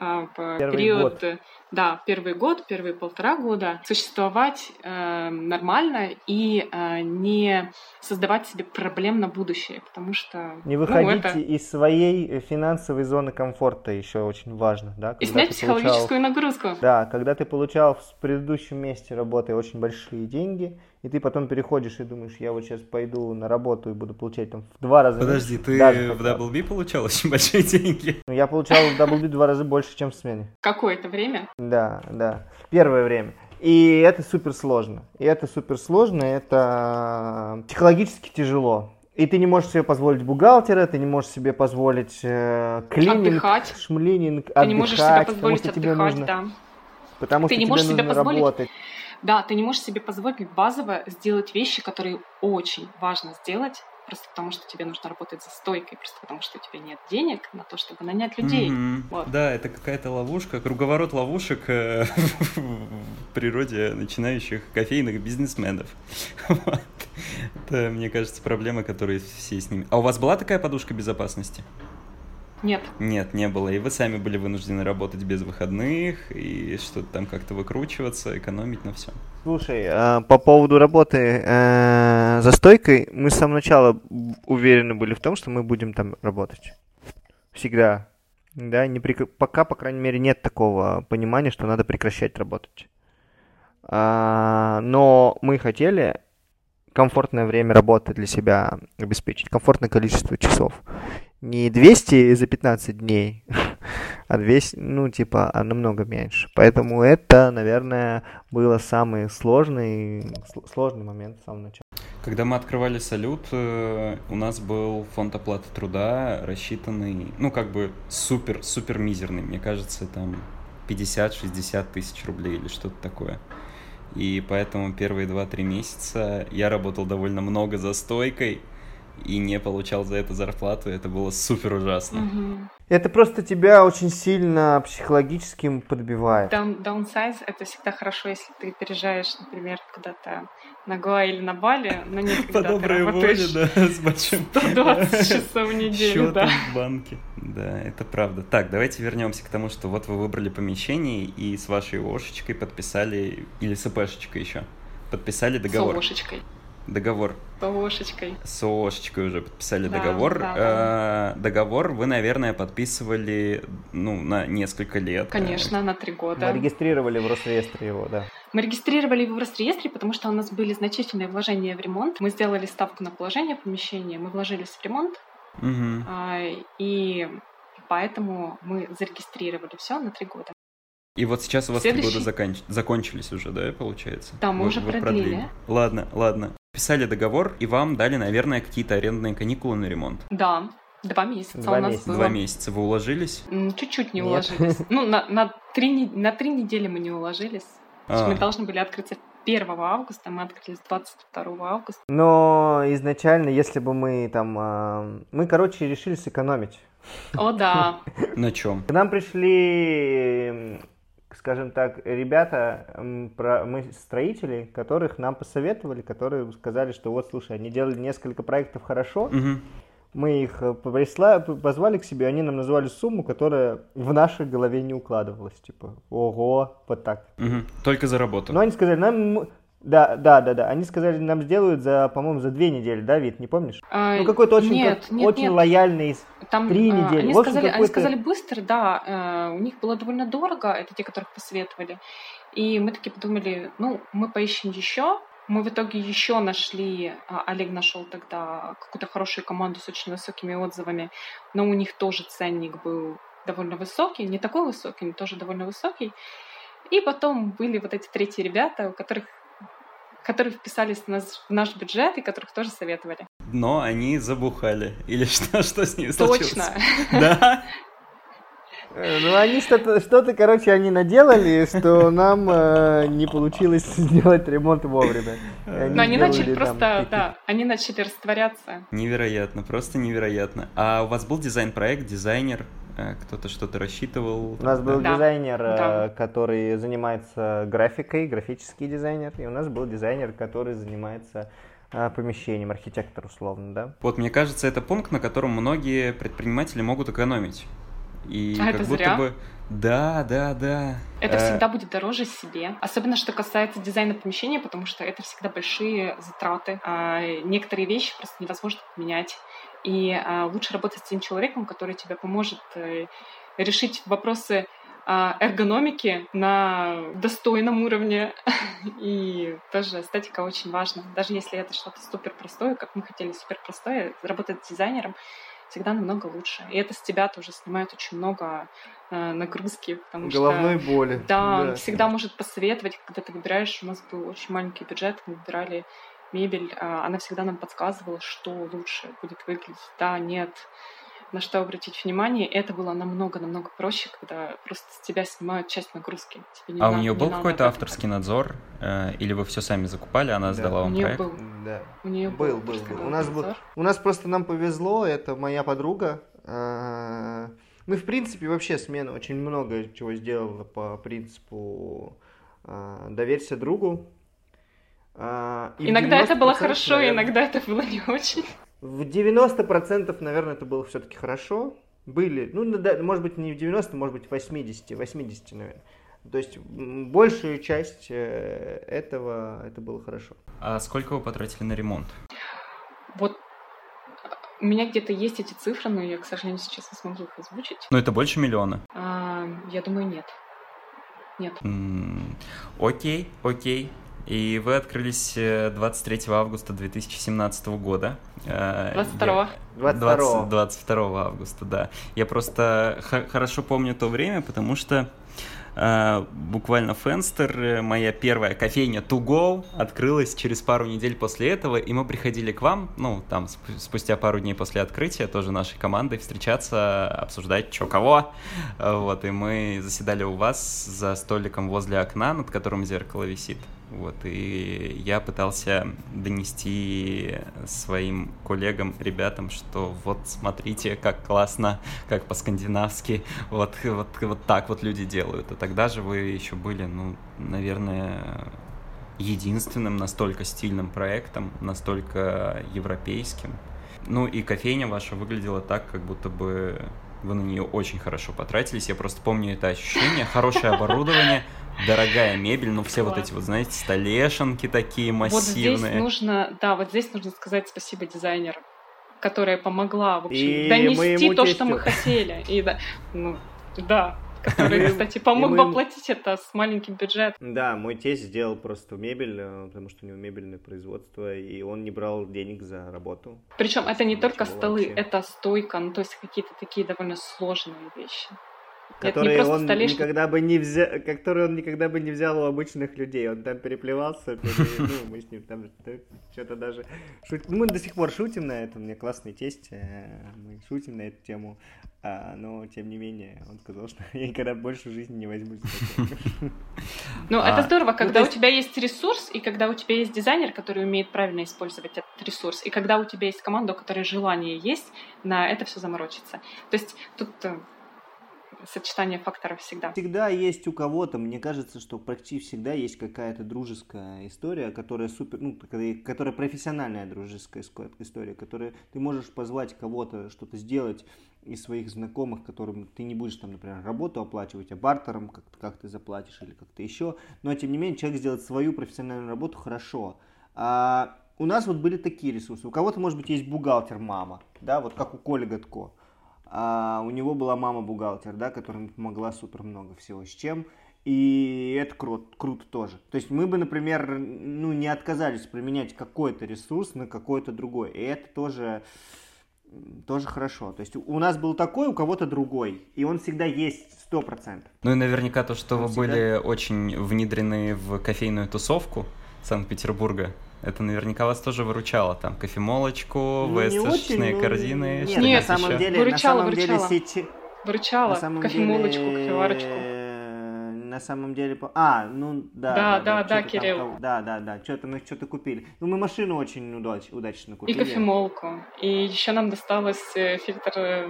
в Первый период, год. да, первый год, первые полтора года существовать э, нормально и э, не создавать себе проблем на будущее, потому что не выходите ну, это... из своей финансовой зоны комфорта еще очень важно, да? и снять психологическую получал... нагрузку. Да, когда ты получал в предыдущем месте работы очень большие деньги, и ты потом переходишь и думаешь, я вот сейчас пойду на работу и буду получать там в два раза Подожди, меньше. ты в Double B получал очень большие деньги? Ну, я получал в Double B два раза больше, чем в смене. Какое-то время? Да, да. Первое время. И это супер сложно. И это супер сложно, это психологически тяжело. И ты не можешь себе позволить бухгалтера, ты не можешь себе позволить э, клининг, отдыхать. шмлининг, ты отдыхать. не можешь себе позволить отдыхать, тебе нужно, да. Потому ты что не тебе можешь нужно себе позволить работать. Да, ты не можешь себе позволить базово сделать вещи, которые очень важно сделать, просто потому что тебе нужно работать за стойкой, просто потому что у тебя нет денег на то, чтобы нанять людей. Mm-hmm. Вот. Да, это какая-то ловушка, круговорот ловушек э, в природе начинающих кофейных бизнесменов. Это, мне кажется, проблема, которые все с ними. А у вас была такая подушка безопасности? Нет. Нет, не было. И вы сами были вынуждены работать без выходных и что-то там как-то выкручиваться, экономить на всем. Слушай, а, по поводу работы э, за стойкой, мы с самого начала уверены были в том, что мы будем там работать. Всегда. Да, не при... пока, по крайней мере, нет такого понимания, что надо прекращать работать. А, но мы хотели комфортное время работы для себя обеспечить, комфортное количество часов не 200 за 15 дней, а 200, ну, типа, а намного меньше. Поэтому это, наверное, было самый сложный, сложный момент в самом начале. Когда мы открывали салют, э, у нас был фонд оплаты труда рассчитанный, ну, как бы супер-супер мизерный. Мне кажется, там 50-60 тысяч рублей или что-то такое. И поэтому первые 2-3 месяца я работал довольно много за стойкой, и не получал за это зарплату, это было супер ужасно. Угу. Это просто тебя очень сильно психологически подбивает. Down, downsize — это всегда хорошо, если ты переезжаешь, например, куда-то на Гоа или на Бали, но нет, когда По доброй воле, да, с большим... 120 часов в неделю, да. в банке. Да, это правда. Так, давайте вернемся к тому, что вот вы выбрали помещение и с вашей ошечкой подписали, или с ЭПшечкой еще, подписали договор. С ошечкой договор. С ООшечкой. С ООшечкой уже подписали да, договор. Да, да. Договор вы, наверное, подписывали ну, на несколько лет. Конечно, на три года. Мы регистрировали в Росреестре его, да. Мы регистрировали его в Росреестре, потому что у нас были значительные вложения в ремонт. Мы сделали ставку на положение помещения, мы вложились в ремонт. Угу. И поэтому мы зарегистрировали все на три года. И вот сейчас у вас три года заканч... закончились уже, да, получается? Да, мы вы, уже вы продлили. продлили. Ладно, ладно. Писали договор, и вам дали, наверное, какие-то арендные каникулы на ремонт. Да, два месяца два у нас месяца. было. Два месяца. Вы уложились? Чуть-чуть не Нет. уложились. Ну, на, на, три, на три недели мы не уложились. А. Мы должны были открыться 1 августа, мы открылись 22 августа. Но изначально, если бы мы там... А, мы, короче, решили сэкономить. О, да. На чем? К нам пришли скажем так, ребята, мы строители, которых нам посоветовали, которые сказали, что вот, слушай, они делали несколько проектов хорошо, угу. мы их э, присла, позвали к себе, они нам назвали сумму, которая в нашей голове не укладывалась, типа, ого, вот так. Угу. Только за работу. Но они сказали, нам Да, да, да, да. Они сказали, нам сделают за, по-моему, за две недели, да, вид, не помнишь? А, ну, какой-то очень, нет, как, нет, очень нет. лояльный. Там, три недели. Они, общем, сказали, они сказали быстро, да. Э, у них было довольно дорого, это те, которых посоветовали. И мы таки подумали, ну, мы поищем еще. Мы в итоге еще нашли, а, Олег нашел тогда какую-то хорошую команду с очень высокими отзывами, но у них тоже ценник был довольно высокий, не такой высокий, но тоже довольно высокий. И потом были вот эти третьи ребята, у которых которые вписались в наш, в наш бюджет и которых тоже советовали. Но они забухали. Или что, что с ними случилось? Точно. Да? Э, ну, они что-то, что-то, короче, они наделали, что нам э, не получилось сделать ремонт вовремя. Они Но они начали просто, там, да, они начали растворяться. Невероятно, просто невероятно. А у вас был дизайн-проект, дизайнер? Э, кто-то что-то рассчитывал? У нас был да. дизайнер, э, да. который занимается графикой, графический дизайнер, и у нас был дизайнер, который занимается помещением, архитектор условно, да? Вот мне кажется, это пункт, на котором многие предприниматели могут экономить. И а как это будто зря? бы... Да, да, да. Это э... всегда будет дороже себе. Особенно, что касается дизайна помещения, потому что это всегда большие затраты. А, некоторые вещи просто невозможно поменять. И а, лучше работать с тем человеком, который тебе поможет э, решить вопросы а, эргономики на достойном уровне. И тоже эстетика очень важна. Даже если это что-то супер простое, как мы хотели супер простое, работать с дизайнером, всегда намного лучше. И это с тебя тоже снимает очень много э, нагрузки, потому Головной что... боли. Да, да, всегда может посоветовать, когда ты выбираешь, у нас был очень маленький бюджет, мы выбирали мебель, э, она всегда нам подсказывала, что лучше будет выглядеть. Да, нет, на что обратить внимание. Это было намного-намного проще, когда просто с тебя снимают часть нагрузки. Тебе не а надо, у нее был какой-то авторский так. надзор? Э, или вы все сами закупали, она да. сдала вам у нее проект? Был. Да. У нее был, был, был. был. У нас был. У нас просто нам повезло, это моя подруга. Э, мы, в принципе, вообще смена очень много чего сделала по принципу э, доверься другу. Э, иногда это было хорошо, наверное, иногда это было не очень. В 90%, наверное, это было все-таки хорошо. Были, ну, может быть, не в 90, может быть, в 80, 80, наверное. То есть большую часть э, этого это было хорошо. А сколько вы потратили на ремонт? Вот у меня где-то есть эти цифры, но я, к сожалению, сейчас не смогу их озвучить. Но это больше миллиона? А, я думаю, нет. Нет. М-м- окей, окей. И вы открылись 23 э, августа 2017 года. 22. 22. 22 августа, да. Я просто хорошо помню то время, потому что Uh, буквально Фенстер, э, моя первая кофейня To Go, открылась через пару недель после этого, и мы приходили к вам, ну, там, спустя пару дней после открытия, тоже нашей командой, встречаться, обсуждать, что кого, вот, и мы заседали у вас за столиком возле окна, над которым зеркало висит, вот, и я пытался донести своим коллегам, ребятам, что вот смотрите, как классно, как по-скандинавски, вот, вот, вот так вот люди делают. И тогда же вы еще были, ну, наверное, единственным настолько стильным проектом, настолько европейским. Ну и кофейня ваша выглядела так, как будто бы вы на нее очень хорошо потратились. Я просто помню это ощущение. Хорошее оборудование, дорогая мебель, ну все вот эти вот, знаете, столешенки такие массивные. Вот здесь нужно, да, вот здесь нужно сказать спасибо дизайнеру, которая помогла, в общем, и донести то, что мы хотели. И да, ну, да, который, кстати, помог воплотить это с маленьким бюджетом. Да, мой тесть сделал просто мебель, э, потому что у него мебельное производство, и он не брал денег за работу. Причем это не только столы, вообще. это стойка, ну то есть какие-то такие довольно сложные вещи которые он столешник. никогда бы не взял, которые он никогда бы не взял у обычных людей. Он там переплевался, пере... ну, мы с ним там что-то даже шут... Мы до сих пор шутим на этом, мне классный тесть, э, мы шутим на эту тему, а, но тем не менее он сказал, что я никогда больше жизни не возьмусь. Ну, это а, здорово, ну, когда у тебя есть ресурс, и когда у тебя есть дизайнер, который умеет правильно использовать этот ресурс, и когда у тебя есть команда, у которой желание есть на это все заморочиться. То есть тут э, сочетание факторов всегда. Всегда есть у кого-то, мне кажется, что практически всегда есть какая-то дружеская история, которая супер, ну, которая профессиональная дружеская история, которая ты можешь позвать кого-то что-то сделать из своих знакомых, которым ты не будешь там, например, работу оплачивать, а бартером как, как ты заплатишь или как-то еще. Но тем не менее человек сделает свою профессиональную работу хорошо. А, у нас вот были такие ресурсы. У кого-то, может быть, есть бухгалтер мама, да, вот как у Коли Гатко. А, у него была мама бухгалтер, да, которая помогла супер много всего. С чем и это круто, круто тоже. То есть мы бы, например, ну, не отказались применять какой-то ресурс на какой-то другой. И это тоже, тоже хорошо. То есть у нас был такой, у кого-то другой. И он всегда есть сто процентов. Ну и наверняка то, что он вы всегда... были очень внедрены в кофейную тусовку Санкт-Петербурга, это наверняка вас тоже выручало, там, кофемолочку, ну, ВСЦшные ну, корзины. Нет, нет на самом деле, выручало, на самом выручало. деле сети... Выручало, кофемолочку, деле... кофеварочку на самом деле... А, ну да. Да, да, да, да Кирилл. Там, да, да, да, что-то мы что-то купили. Ну, мы машину очень удач, удачно купили. И кофемолку. И еще нам досталось э, фильтр э,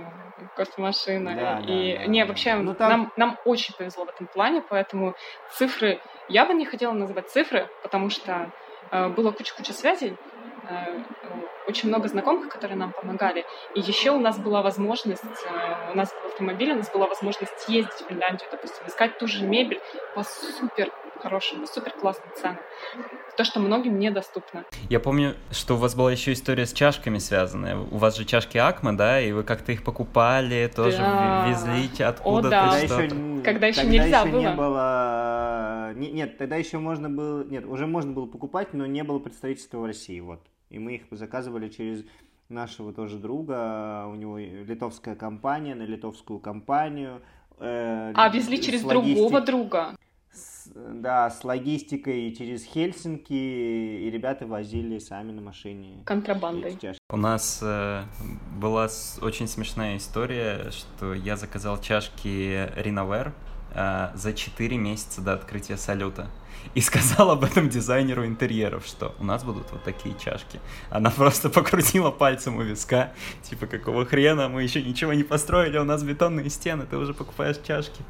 кофемашины. Да, и да, не, да, вообще, ну, там... нам, нам очень повезло в этом плане, поэтому цифры... Я бы не хотела называть цифры, потому что э, было куча-куча связей, Э, очень много знакомых, которые нам помогали. И еще у нас была возможность, э, у нас был автомобиль, у нас была возможность ездить в Финляндию, допустим, искать ту же мебель по супер хорошим, супер классным ценам. То, что многим недоступно. Я помню, что у вас была еще история с чашками связанная. У вас же чашки Акма, да, и вы как-то их покупали, тоже да. везли откуда-то да. Когда еще, Когда еще нельзя еще было. Не было. Нет, тогда еще можно было. Нет, уже можно было покупать, но не было представительства в России. Вот. И мы их заказывали через нашего тоже друга, у него литовская компания, на литовскую компанию. Э, а везли через логистик... другого друга? С, да, с логистикой через Хельсинки, и ребята возили сами на машине. Контрабандой. У нас э, была очень смешная история, что я заказал чашки Rinovare э, за 4 месяца до открытия салюта и сказал об этом дизайнеру интерьеров, что у нас будут вот такие чашки. Она просто покрутила пальцем у виска, типа, какого хрена, мы еще ничего не построили, у нас бетонные стены, ты уже покупаешь чашки.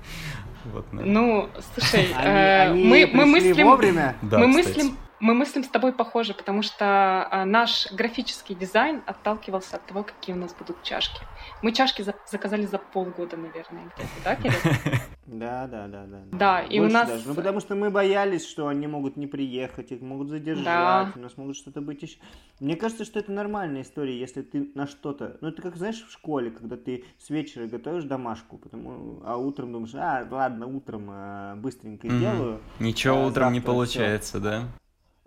Вот, ну, слушай, э, мы, мы мыслим... Вовремя? мы мыслим мы мыслим с тобой похоже, потому что а, наш графический дизайн отталкивался от того, какие у нас будут чашки. Мы чашки за заказали за полгода, наверное, да, Кирилл? Да, да, да, да. Да, и у нас... Даже. Ну, потому что мы боялись, что они могут не приехать, их могут задержать, да. у нас могут что-то быть еще. Мне кажется, что это нормальная история, если ты на что-то... Ну, это как, знаешь, в школе, когда ты с вечера готовишь домашку, потому... а утром думаешь, а, ладно, утром а, быстренько mm-hmm. сделаю. Ничего а утром не получается, все. да?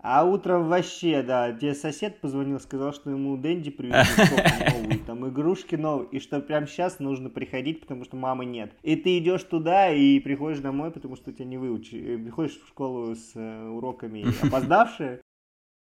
А утром вообще, да, тебе сосед позвонил, сказал, что ему Дэнди привезли новую, там игрушки новые, и что прямо сейчас нужно приходить, потому что мамы нет. И ты идешь туда и приходишь домой, потому что тебя не выучили. Приходишь в школу с э, уроками опоздавшие,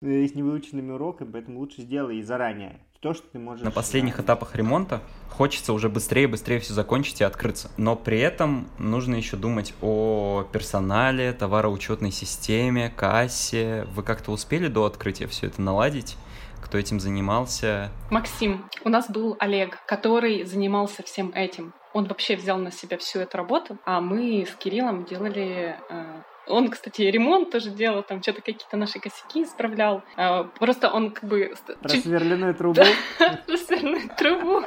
э, с невыученными уроками, поэтому лучше сделай заранее то, что ты можешь... На последних этапах ремонта хочется уже быстрее быстрее все закончить и открыться. Но при этом нужно еще думать о персонале, товароучетной системе, кассе. Вы как-то успели до открытия все это наладить? Кто этим занимался? Максим. У нас был Олег, который занимался всем этим. Он вообще взял на себя всю эту работу, а мы с Кириллом делали э, он, кстати, ремонт тоже делал, там что-то какие-то наши косяки исправлял. А, просто он как бы... Просверленную трубу. Просверленную трубу.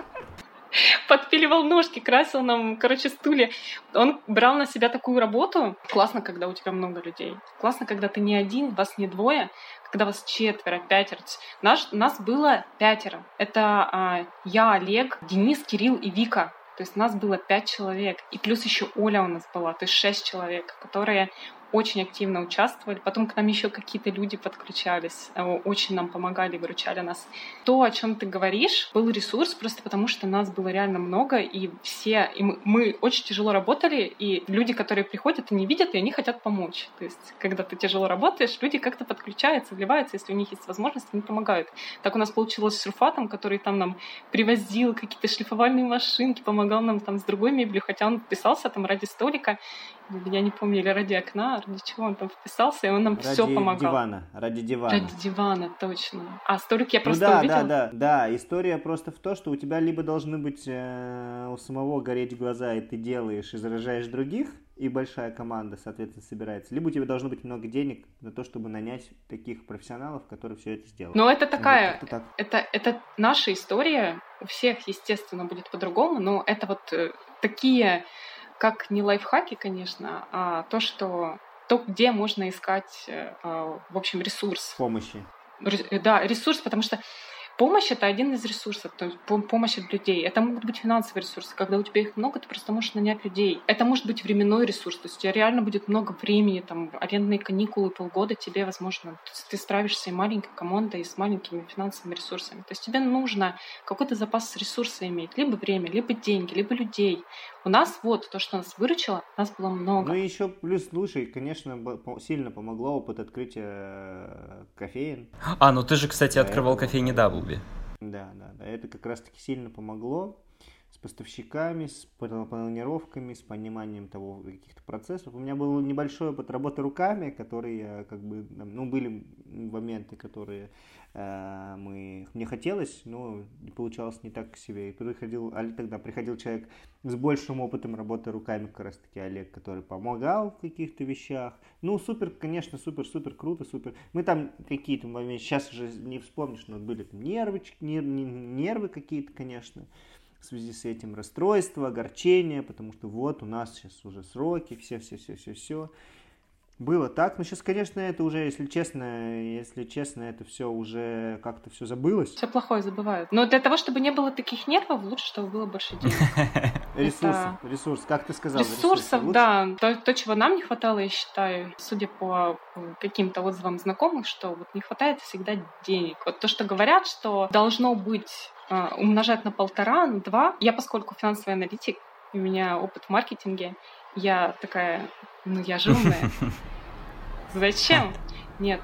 Подпиливал ножки, красил нам, короче, стулья. Он брал на себя такую работу. Классно, когда у тебя много людей. Классно, когда ты не один, вас не двое, когда вас четверо, пятеро. Наш, нас было пятеро. Это а, я, Олег, Денис, Кирилл и Вика. То есть нас было пять человек. И плюс еще Оля у нас была, то есть шесть человек, которые очень активно участвовали. Потом к нам еще какие-то люди подключались, э, очень нам помогали, выручали нас. То, о чем ты говоришь, был ресурс просто потому, что нас было реально много, и все, и мы, мы очень тяжело работали, и люди, которые приходят и не видят, и они хотят помочь. То есть, когда ты тяжело работаешь, люди как-то подключаются, вливаются, если у них есть возможность, они помогают. Так у нас получилось с Руфатом, который там нам привозил какие-то шлифовальные машинки, помогал нам там с другой мебелью, хотя он писался там ради столика, я не помню, или ради окна, ради чего он там вписался, и он нам ради все помогал. дивана, ради дивана. Ради дивана, точно. А столик я Ну просто да, увидела. да, да, да. История просто в том, что у тебя либо должны быть э, у самого гореть глаза, и ты делаешь и заражаешь других, и большая команда, соответственно, собирается. Либо у тебя должно быть много денег на то, чтобы нанять таких профессионалов, которые все это сделают. Но это Вот такая, как-то так. это, это наша история. У всех, естественно, будет по-другому, но это вот э, такие, как не лайфхаки, конечно, а то, что то, где можно искать, э, а, в общем, ресурс. помощи. Э, Да, ресурс, потому что помощь это один из ресурсов, то есть пом- помощь от людей. Это могут быть финансовые ресурсы. Когда у тебя их много, ты просто можешь нанять людей. Это может быть временной ресурс, то есть у тебя реально будет много времени, там, арендные каникулы, полгода тебе, возможно, ты справишься и маленькой командой, и с маленькими финансовыми ресурсами. То есть тебе нужно какой-то запас ресурса иметь, либо время, либо деньги, либо людей. У нас вот то, что нас выручило, нас было много. Ну и еще плюс, слушай, конечно, сильно помогло опыт открытия э, кофеин. А, ну ты же, кстати, открывал Поэтому- кофейни Даблби. Да, да, да. Это как раз-таки сильно помогло с поставщиками, с пла- планировками, с пониманием того каких-то процессов. У меня был небольшой опыт работы руками, которые как бы, ну, были моменты, которые мы, мне хотелось, но получалось не так к себе. И приходил, тогда приходил человек с большим опытом работы руками, как раз таки Олег, который помогал в каких-то вещах. Ну, супер, конечно, супер-супер круто, супер. Мы там какие-то моменты, сейчас уже не вспомнишь, но были там нервочки, нер- не- нервы какие-то, конечно, в связи с этим расстройство, огорчение, потому что вот у нас сейчас уже сроки, все-все-все-все-все. Было так, но сейчас, конечно, это уже, если честно, если честно, это все уже как-то все забылось. Все плохое забывают. Но для того, чтобы не было таких нервов, лучше, чтобы было больше денег. Ресурсы, ресурс, как ты сказал, Ресурсов, да. То, то, чего нам не хватало, я считаю, судя по э, каким-то отзывам знакомых, что вот не хватает всегда денег. Вот то, что говорят, что должно быть э, умножать на полтора, на два. Я, поскольку финансовый аналитик, у меня опыт в маркетинге, я такая, ну я же умная. Зачем? Нет.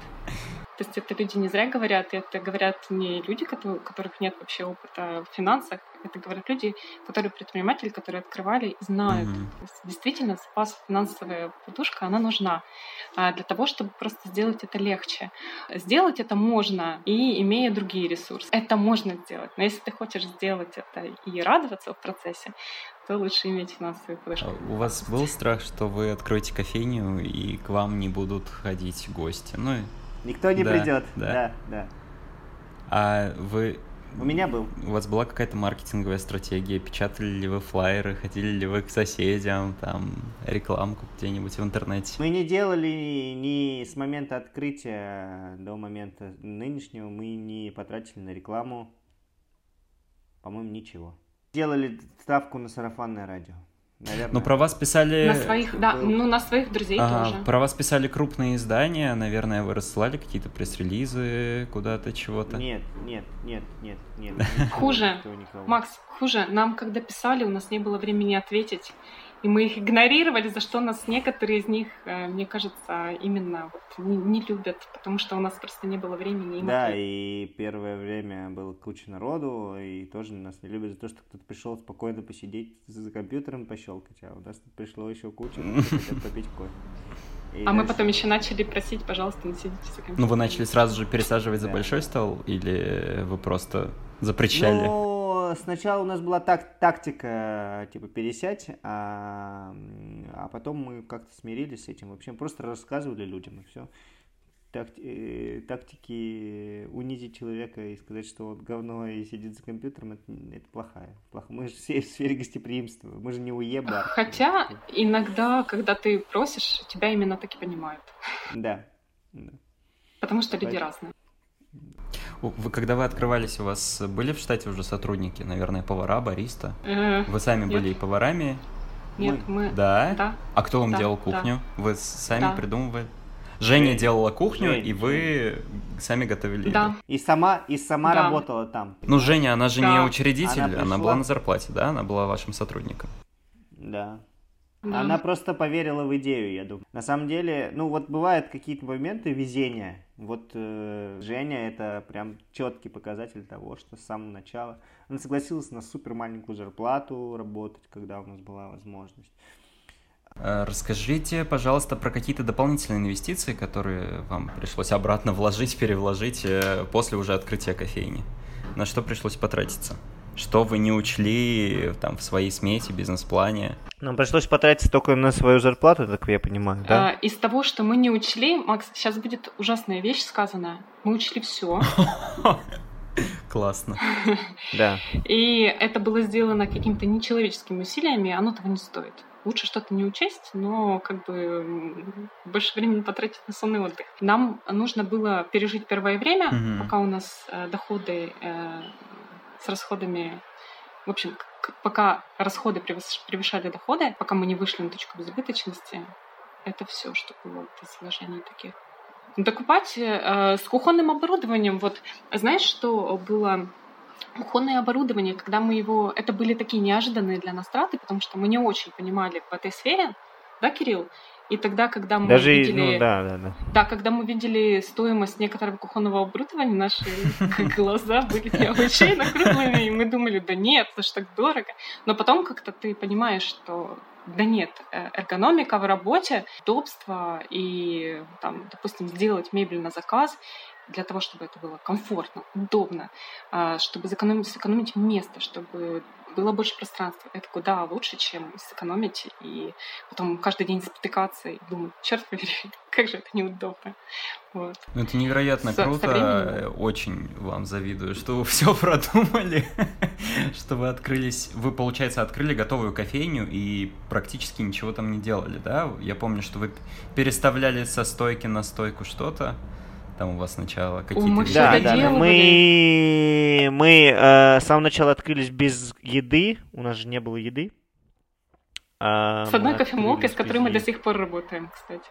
То есть это люди не зря говорят, это говорят не люди, которые- у которых нет вообще опыта в финансах, это говорят люди, которые предприниматели, которые открывали и знают. Мгм. То есть действительно запас финансовая подушка, она нужна а, для того, чтобы просто сделать это легче. Сделать это можно, и имея другие ресурсы. Это можно сделать. Но если ты хочешь сделать это и радоваться в процессе, то лучше иметь финансовую подушку. А У вас был страх, что вы откроете кофейню и к вам не будут ходить гости? Ну, Никто не Да, придет. да. Да, да. а вы... У меня был. У вас была какая-то маркетинговая стратегия? Печатали ли вы флайеры? Ходили ли вы к соседям? Там рекламку где-нибудь в интернете? Мы не делали ни с момента открытия до момента нынешнего, мы не потратили на рекламу, по-моему, ничего. Делали ставку на сарафанное радио. Наверное. Ну, про вас писали... На своих, да, был. ну на своих друзей Ага, тоже. про вас писали крупные издания, наверное, вы рассылали какие-то пресс-релизы куда-то, чего-то. Нет, нет, нет, нет, нет. Хуже. Макс, хуже. Нам, когда писали, у нас не было времени ответить. И мы их игнорировали, за что нас некоторые из них, э, мне кажется, именно вот не, не любят, потому что у нас просто не было времени им Да, ответить. и первое время было куча народу, и тоже нас не любят за то, что кто-то пришел спокойно посидеть за компьютером пощелкать, а у нас тут пришло еще куча, попить кофе. И А мы дальше- потом еще начали просить, пожалуйста, не сидите за компьютером. Ну, вы начали сразу же пересаживать за Да. большой стол, или вы просто запрещали? Ну, сначала у нас была так, тактика, типа, пересядь, а, а потом мы как-то смирились с этим. В общем, просто рассказывали людям, и все. тактики унизить человека и сказать, что он говно и сидит за компьютером, это, это плохая. плохо. Мы же все в сфере гостеприимства, мы же не уеба. Хотя иногда, когда ты просишь, тебя именно так и понимают. Да. да. Потому что люди Поэтому- разные. Вы, когда вы открывались, у вас были в штате уже сотрудники, наверное, повара, бариста? Э, Вы сами Нет. были и поварами? Нет, мы... Да? Да. А кто вам Да, делал да. кухню? Вы с- сами Да. придумывали? Женя Женя. делала кухню, Женя, и вы сами готовили Да. еду. И сама, и сама Да. работала там. Ну, Женя, она же Да. не учредитель, Она она, была на зарплате, да? Она была вашим сотрудником. Да. Да. Она просто поверила в идею, я думаю. На самом деле, ну вот бывают какие-то моменты везения. Вот э, Женя это прям четкий показатель того, что с самого начала она согласилась на супер маленькую зарплату работать, когда у нас была возможность. Э, расскажите, пожалуйста, про какие-то дополнительные инвестиции, которые вам пришлось обратно вложить, перевложить э, после уже открытия кофейни. На что пришлось потратиться? Что вы не учли там в своей смете, бизнес-плане? Нам пришлось потратиться только на свою зарплату, так я понимаю, да? А, из того, что мы не учли, Макс, сейчас будет ужасная вещь сказанная. Мы учли все. Классно. Да. И это было сделано какими-то нечеловеческими усилиями, оно того не стоит. Лучше что-то не учесть, но как бы больше времени потратить на сонный отдых. Нам нужно было пережить первое время, угу. пока у нас э, доходы э, с расходами, в общем, пока расходы превышали доходы, пока мы не вышли на точку безубыточности, это все, что было из вложений таких. Докупать э, с кухонным оборудованием, вот знаешь, что было кухонное оборудование, когда мы его... Это были такие неожиданные для нас траты, потому что мы не очень понимали в этой сфере, да, Кирилл? И тогда, когда мы Даже, видели... Ну, да, да, да. Да, когда мы видели стоимость некоторого кухонного оборудования, наши глаза были необычайно круглыми, и мы думали, да нет, это ж так дорого. Но потом как-то ты понимаешь, что да нет, э, эргономика в работе, удобство и, там, допустим, сделать мебель на заказ, для того, чтобы это было комфортно, удобно, а, чтобы сэкономить, сэкономить место, чтобы было больше пространства. Это куда лучше, чем сэкономить и потом каждый день спотыкаться и думать, черт побери, как же это неудобно. Вот. Ну, это невероятно с, круто. Со Очень вам завидую, что вы все продумали, что вы открылись, вы, получается, открыли готовую кофейню и практически ничего там не делали, да? Я помню, что вы переставляли со стойки на стойку что-то там у вас сначала какие-то... Мы да, да, мы, мы э, с самого начала открылись без еды, у нас же не было еды. А, с одной кофемолкой, с которой мы до сих пор работаем, кстати.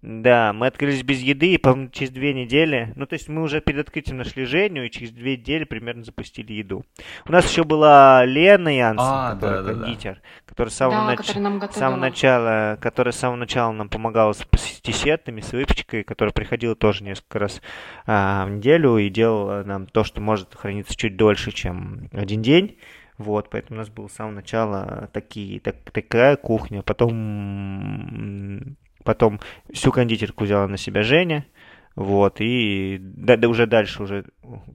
Да, мы открылись без еды, и, по через две недели, ну, то есть мы уже перед открытием нашли Женю, и через две недели примерно запустили еду. У нас еще была Лена Янсен, а, которая да, кондитер, да, да. которая с самого, да, нач... самого начала, которая с самого начала нам помогала с десертами, с выпечкой, которая приходила тоже несколько раз а, в неделю и делала нам то, что может храниться чуть дольше, чем один день. Вот, поэтому у нас было с самого начала такие, так, такая кухня. Потом Потом всю кондитерку взяла на себя Женя. Вот, и да, да уже дальше уже.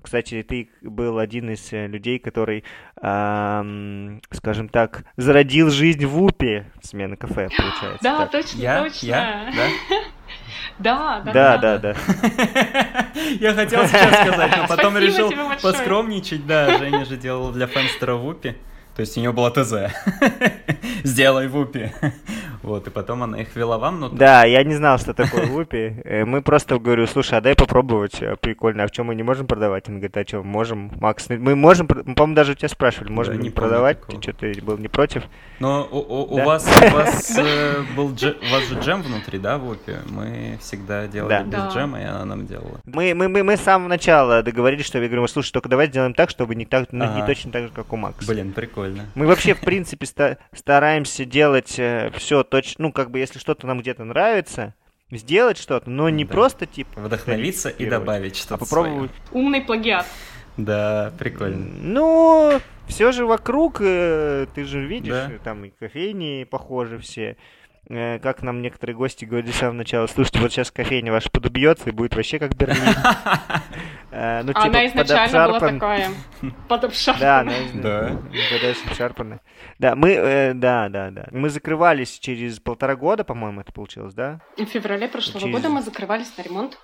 Кстати, ты был один из э, людей, который, эм, скажем так, зародил жизнь в УПе смена кафе, получается. Да, так. точно, я? точно. Я? Да? Да, да, да. Да, да, Я хотел сейчас сказать, но потом решил поскромничать. Да, Женя же делал для Фенстера в УПе. То есть у нее была ТЗ. Сделай вупи. Вот, и потом она их вела вам, но... Да, я не знал, что такое вупи. Э, мы просто говорю, слушай, а дай попробовать, э, прикольно, а в чем мы не можем продавать? Он говорит, а что, можем, Макс, мы можем, по-моему, даже у тебя спрашивали, можем не продавать? Ты что, ты был не против? Но у, вас, у вас э, был у вас же джем внутри, да, в вупи? Мы всегда делали без джема, и она нам делала. Мы, мы, мы, мы с самого начала договорились, что я говорю, слушай, только давай сделаем так, чтобы не, не точно так же, как у Макса. Блин, прикольно. Мы вообще, в принципе, стараемся делать все точно, ну, как бы, если что-то нам где-то нравится, сделать что-то, но не да. просто типа вдохновиться и добавить что-то. А попробовать. Свое. Умный плагиат. Да, прикольно. Ну, все же вокруг, э, ты же видишь, да. там и кофейни похожи все. Э, как нам некоторые гости говорили с самого начала, слушайте, вот сейчас кофейня ваша подубьется и будет вообще как Берлин. Э, ну, типа, она изначально была такая, подобшарпанная. Да, подобшарпанная. Да, мы, э, да, да, да. Мы закрывались через полтора года, по-моему, это получилось, да? В феврале прошлого года мы закрывались на ремонт.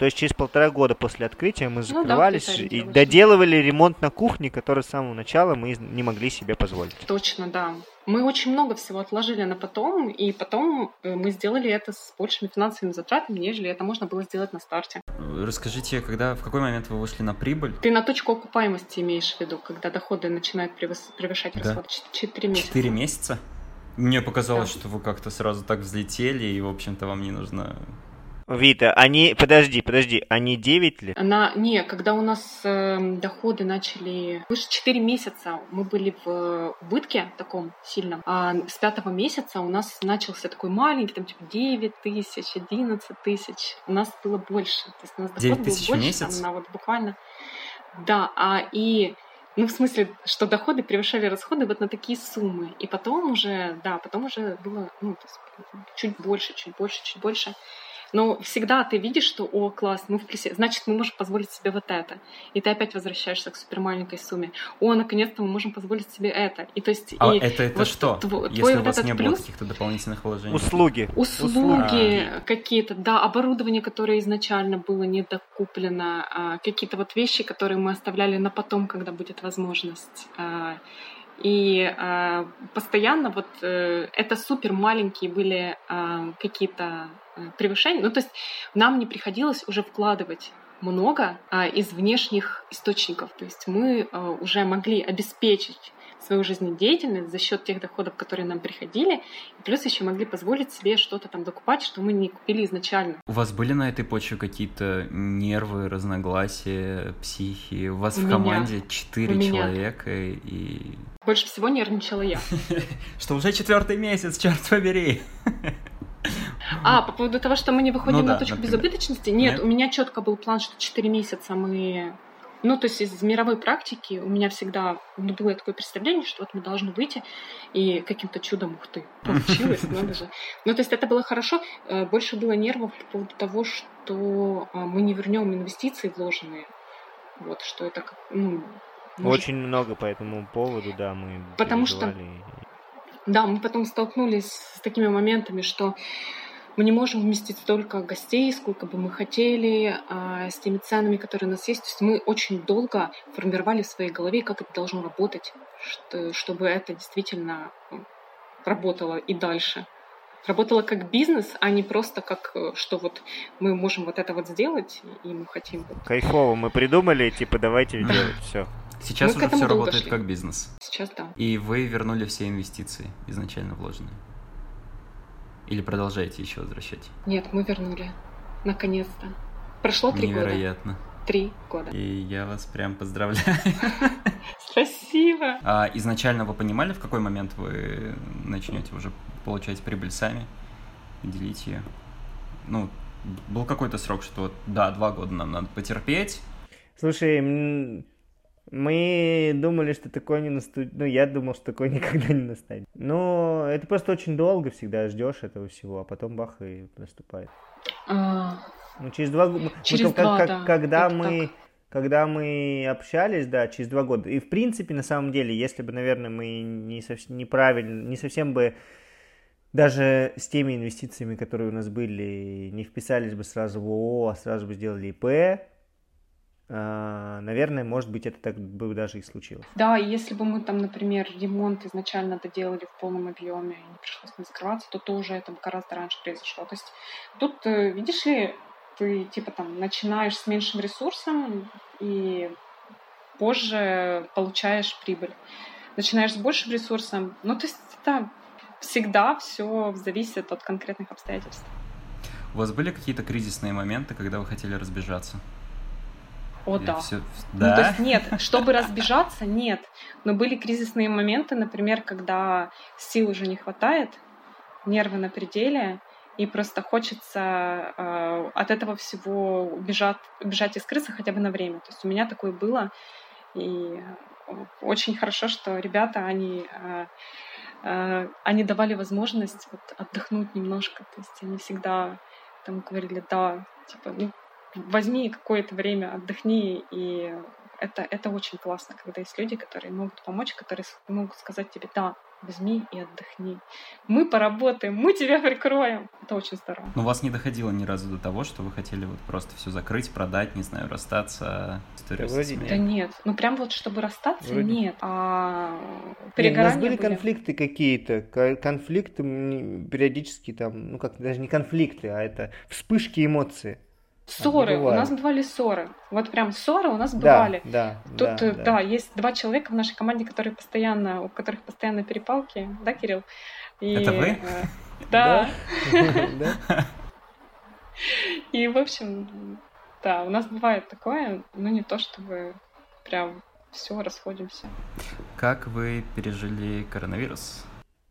То есть через полтора года после открытия мы закрывались ну, да, и доделывали ремонт на кухне, который с самого начала мы не могли себе позволить. Точно, да. Мы очень много всего отложили на потом, и потом э, мы сделали это с большими финансовыми затратами, нежели это можно было сделать на старте. Расскажите, когда, в какой момент вы вышли на прибыль? Ты на точку окупаемости имеешь в виду, когда доходы начинают превышать да. расходы? Четыре месяца. Четыре месяца? Мне показалось, да. что вы как-то сразу так взлетели, и, в общем-то, вам не нужно Вита, они, подожди, подожди, они 9 лет? Она, не, когда у нас э, доходы начали, выше 4 месяца мы были в убытке таком сильном, а с пятого месяца у нас начался такой маленький, там типа 9 тысяч, 11 тысяч, у нас было больше, то есть у нас доход был больше, в месяц? Там, на вот буквально, да, а и ну, в смысле, что доходы превышали расходы вот на такие суммы. И потом уже, да, потом уже было, ну, чуть больше, чуть больше, чуть больше. Но всегда ты видишь, что, о, класс, мы в плюсе, значит, мы можем позволить себе вот это. И ты опять возвращаешься к супер маленькой сумме. О, наконец-то мы можем позволить себе это. И то есть... А и это, это вот что, твой, если твой у вот вас этот не плюс, было каких-то дополнительных вложений? Услуги. Услуги какие-то, да, оборудование, которое изначально было недокуплено, а, какие-то вот вещи, которые мы оставляли на потом, когда будет возможность. А, и э, постоянно вот э, это супер маленькие были э, какие-то превышения. Ну, то есть нам не приходилось уже вкладывать много э, из внешних источников. То есть мы э, уже могли обеспечить свою жизнедеятельность за счет тех доходов, которые нам приходили, и плюс еще могли позволить себе что-то там докупать, что мы не купили изначально. У вас были на этой почве какие-то нервы, разногласия, психи? У вас У в меня. команде четыре человека и... Больше всего нервничала я. Что уже четвертый месяц, черт побери! А, по поводу того, что мы не выходим Ну да, на точку например. безубыточности, нет, Нет? у меня четко был план, что 4 месяца мы... Ну, то есть из мировой практики у меня всегда ну, было такое представление, что вот мы должны выйти, и каким-то чудом, ух ты, получилось, надо же. Ну, то есть это было хорошо. Э, Больше было нервов по поводу того, что а, мы не вернем инвестиции вложенные. Вот, что это как, ну, может Очень много по этому поводу, да, мы Потому что-. Да, мы потом столкнулись с такими моментами, что мы не можем вместить столько гостей, сколько бы мы хотели, а, с теми ценами, которые у нас есть. То есть мы очень долго формировали в своей голове, как это должно работать, что- чтобы это действительно м, работало и дальше. Работало как бизнес, а не просто как, э, что вот мы можем вот это вот сделать, и мы хотим вот Кайфово, мы придумали, типа, давайте делать, все. Сейчас Мы уже все работает шли. как бизнес. сейчас, да. И вы вернули все инвестиции изначально вложенные? Или продолжаете еще возвращать? Нет, мы вернули. Наконец-то. Прошло три года. Невероятно. Три года. И я вас прям поздравляю. Спасибо. А изначально вы понимали, в какой момент вы начнете уже получать прибыль сами, делить ее? Ну, был какой-то срок, что да, два года нам надо потерпеть. Слушай, мы думали, что такое не наступит. Ну, я думал, что такое никогда не настанет. Но это просто очень долго всегда ждешь этого всего, а потом бах и наступает. А, Ну, через два года. Через два, да, Когда это мы. Когда мы общались, да, через два года. И в принципе, на самом деле, если бы, наверное, мы не совсем неправильно, не совсем бы даже с теми инвестициями, которые у нас были, не вписались бы сразу в ООО, а сразу бы сделали ИП, наверное, может быть, это так бы даже и случилось. Да, и если бы мы там, например, ремонт изначально доделали в полном объеме и не пришлось не закрываться, то тоже это бы гораздо раньше произошло. То есть тут, э, видишь ли, ты типа там начинаешь с меньшим ресурсом и позже получаешь прибыль. Начинаешь с большим ресурсом, ну то есть это всегда все зависит от конкретных обстоятельств. У вас были какие-то кризисные моменты, когда вы хотели разбежаться? О, да. Ну, Да? то есть нет, чтобы разбежаться, нет. Но были кризисные моменты, например, когда сил уже не хватает, нервы на пределе, и просто хочется э, от этого всего убежать, убежать и скрыться хотя бы на время. То есть у меня такое было, и очень хорошо, что ребята, они, э, э, они давали возможность вот, отдохнуть немножко. То есть они всегда там говорили, да, типа, ну, возьми какое-то время, отдохни, и это, это очень классно, когда есть люди, которые могут помочь, которые могут сказать тебе, да, возьми и отдохни. Мы поработаем, мы тебя прикроем. Это очень здорово. Но у вас не доходило ни разу до того, что вы хотели вот просто все закрыть, продать, не знаю, расстаться. Историю Да вроде этими. Да нет, ну прям вот чтобы расстаться, Вроде. нет. А Нет, у нас были были. конфликты какие-то, ко- конфликты периодически там, ну как даже не конфликты, а это вспышки эмоций. Ссоры, у нас бывали ссоры. Вот прям ссоры у нас Да, бывали. да, Тут, да, э, да, есть два человека в нашей команде, которые постоянно, у которых постоянно перепалки, да, Кирилл? И, Это вы? э, Да. Да? И, в общем, да, у нас бывает такое, но не то, чтобы прям все расходимся. Как вы пережили коронавирус?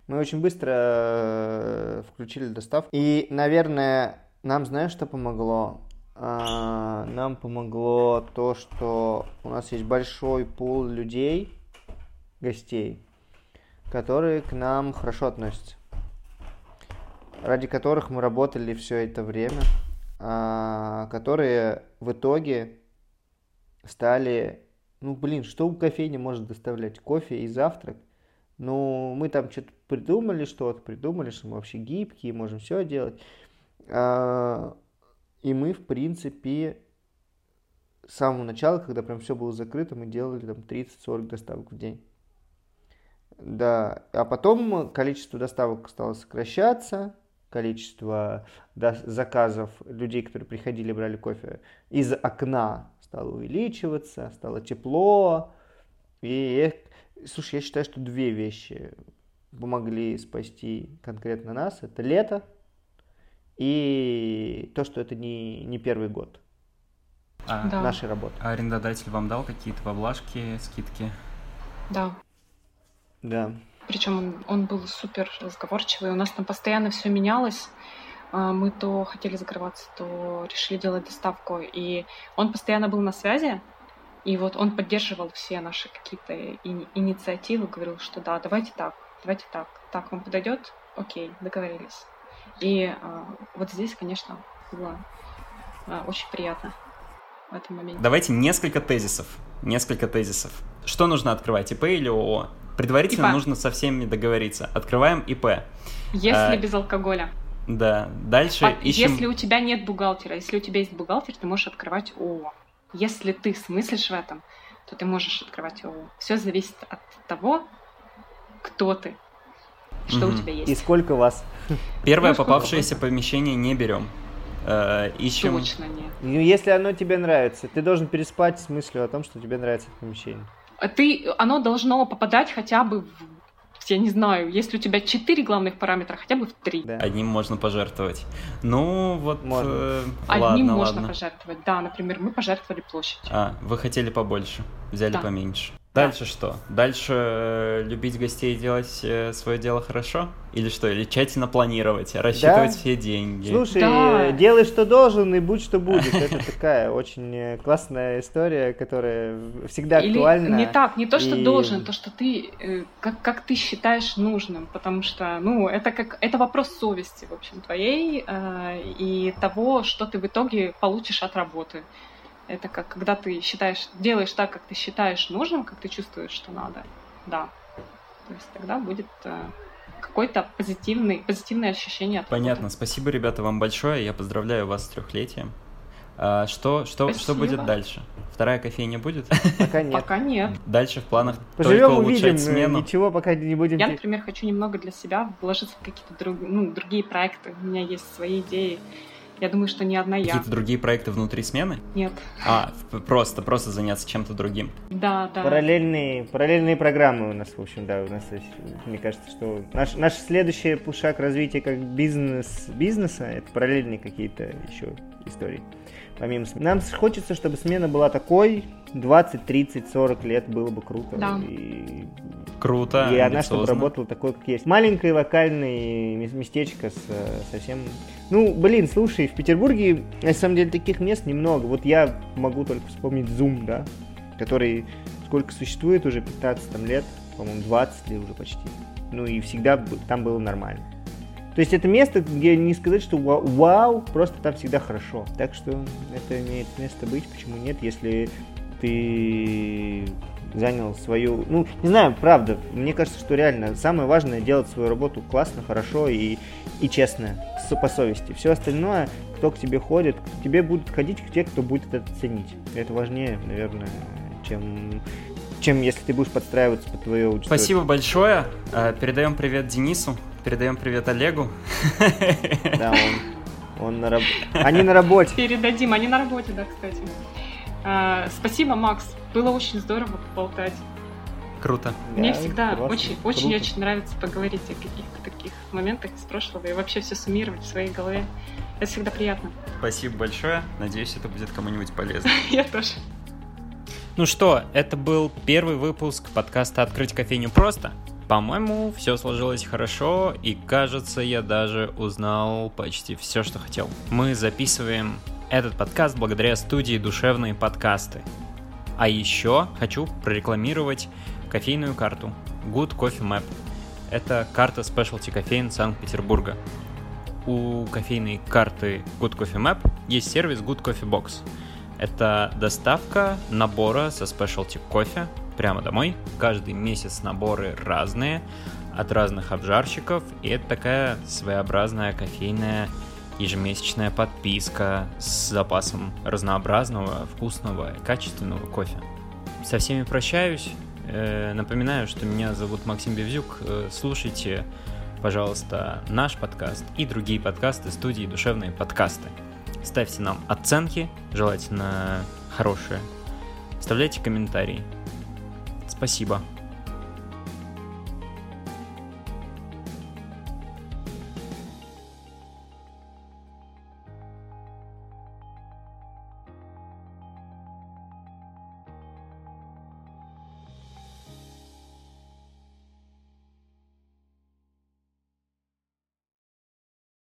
Мы очень быстро э, включили доставку. И, наверное, нам, знаешь, что помогло? А, нам помогло то, что у нас есть большой пул людей, гостей, которые к нам хорошо относятся, ради которых мы работали все это время, а, которые в итоге стали, ну блин, что у кофейни может доставлять? Кофе и завтрак. Ну, мы там что-то придумали, что-то придумали, что мы вообще гибкие, можем все делать. И мы, в принципе, с самого начала, когда прям все было закрыто, мы делали там 30-40 доставок в день. Да, а потом количество доставок стало сокращаться, количество заказов людей, которые приходили, брали кофе из окна стало увеличиваться, стало тепло. И, слушай, я считаю, что две вещи помогли спасти конкретно нас. Это лето и то, что это не, не первый год а, да. нашей работы. А арендодатель вам дал какие-то поблажки, скидки? Да. Да. Причем он, он был супер разговорчивый. У нас там постоянно все менялось. А, мы то хотели закрываться, то решили делать доставку. И он постоянно был на связи. И вот он поддерживал все наши какие-то ини- инициативы, говорил, что да, давайте так, давайте так. Так, вам подойдет? Окей, договорились. И а, вот здесь, конечно, было а, очень приятно в этом моменте. Давайте несколько тезисов. Несколько тезисов. Что нужно открывать, ИП или ООО? Предварительно ИП. нужно со всеми договориться. Открываем ИП. Если а, без алкоголя. Да. Дальше а, ищем... Если у тебя нет бухгалтера, если у тебя есть бухгалтер, ты можешь открывать ООО. Если ты смыслишь в этом, то ты можешь открывать ООО. Все зависит от того, кто ты, что угу. у тебя есть. И сколько вас? Первое ну, попавшееся помещение не берем. Э, ищем... Точно нет. Ну, если оно тебе нравится, ты должен переспать с мыслью о том, что тебе нравится это помещение. А ты, оно должно попадать хотя бы в я не знаю, если у тебя четыре главных параметра, хотя бы в три. Да. Одним можно пожертвовать. Ну, вот... Можно. Э, Одним ладно, можно ладно. пожертвовать, да. Например, мы пожертвовали площадь. А, вы хотели побольше, взяли да. поменьше. Дальше что? Дальше э, любить гостей и делать э, свое дело хорошо? Или что? Или тщательно планировать, рассчитывать да? все деньги? Слушай, да. Э, делай, что должен, и будь, что будет. Это такая очень классная история, которая всегда Или актуальна. Не так, не то, что и... должен, то, что ты, как, как ты считаешь нужным, потому что, ну, это как, это вопрос совести, в общем, твоей и того, что ты в итоге получишь от работы. Это как когда ты считаешь, делаешь так, как ты считаешь нужным, как ты чувствуешь, что надо. Да. То есть тогда будет э, какой-то позитивный, позитивное ощущение. От Понятно. Работы. Спасибо, ребята, вам большое. Я поздравляю вас с трехлетием. А, что, что, что будет дальше? Вторая кофейня будет? Пока нет. Пока нет. Дальше в планах Поживем, только улучшать увидим. смену. Ничего пока не будем. Я, например, хочу немного для себя вложиться в какие-то друг, ну, другие проекты. У меня есть свои идеи. Я думаю, что не одна я. Какие-то другие проекты внутри смены? Нет. А, просто, просто заняться чем-то другим. Да, да. Параллельные, параллельные программы у нас, в общем, да, у нас, мне кажется, что наш, наш следующий шаг развития как бизнес, бизнеса, это параллельные какие-то еще истории. Помимо смены. Нам хочется, чтобы смена была такой, 20, 30, 40 лет было бы круто. Да. И Круто. И она, чтобы работала такой, как есть. Маленькое локальное местечко с совсем... Ну, блин, слушай, в Петербурге, на самом деле, таких мест немного. Вот я могу только вспомнить Zoom, да, который сколько существует уже, 15 там, лет, по-моему, 20 лет уже почти. Ну и всегда там было нормально. То есть это место, где не сказать, что вау, вау, просто там всегда хорошо. Так что это имеет место быть, почему нет, если ты занял свою... Ну, не знаю, правда, мне кажется, что реально самое важное делать свою работу классно, хорошо и, и честно, по совести. Все остальное, кто к тебе ходит, к тебе будут ходить те, кто будет это ценить. Это важнее, наверное, чем чем если ты будешь подстраиваться под твою аудиторию. Спасибо большое. Э, передаем привет Денису, передаем привет Олегу. Да, он, он на работе. Они на работе. Передадим, они на работе, да, кстати. А, спасибо, Макс. Было очень здорово поболтать. Круто. Мне да, всегда очень-очень-очень нравится поговорить о каких-то таких моментах из прошлого и вообще все суммировать в своей голове. Это всегда приятно. Спасибо большое. Надеюсь, это будет кому-нибудь полезно. Я тоже. Ну что, это был первый выпуск подкаста «Открыть кофейню просто». По-моему, все сложилось хорошо, и кажется, я даже узнал почти все, что хотел. Мы записываем этот подкаст благодаря студии «Душевные подкасты». А еще хочу прорекламировать кофейную карту Good Coffee Map. Это карта спешлти кофеин Санкт-Петербурга. У кофейной карты Good Coffee Map есть сервис Good Coffee Box. Это доставка набора со спешлти кофе прямо домой. Каждый месяц наборы разные, от разных обжарщиков, и это такая своеобразная кофейная ежемесячная подписка с запасом разнообразного, вкусного качественного кофе. Со всеми прощаюсь. Э, напоминаю, что меня зовут Максим Бевзюк. Э, слушайте, пожалуйста, наш подкаст и другие подкасты студии «Душевные подкасты». Ставьте нам оценки, желательно хорошие. Оставляйте комментарии. Спасибо.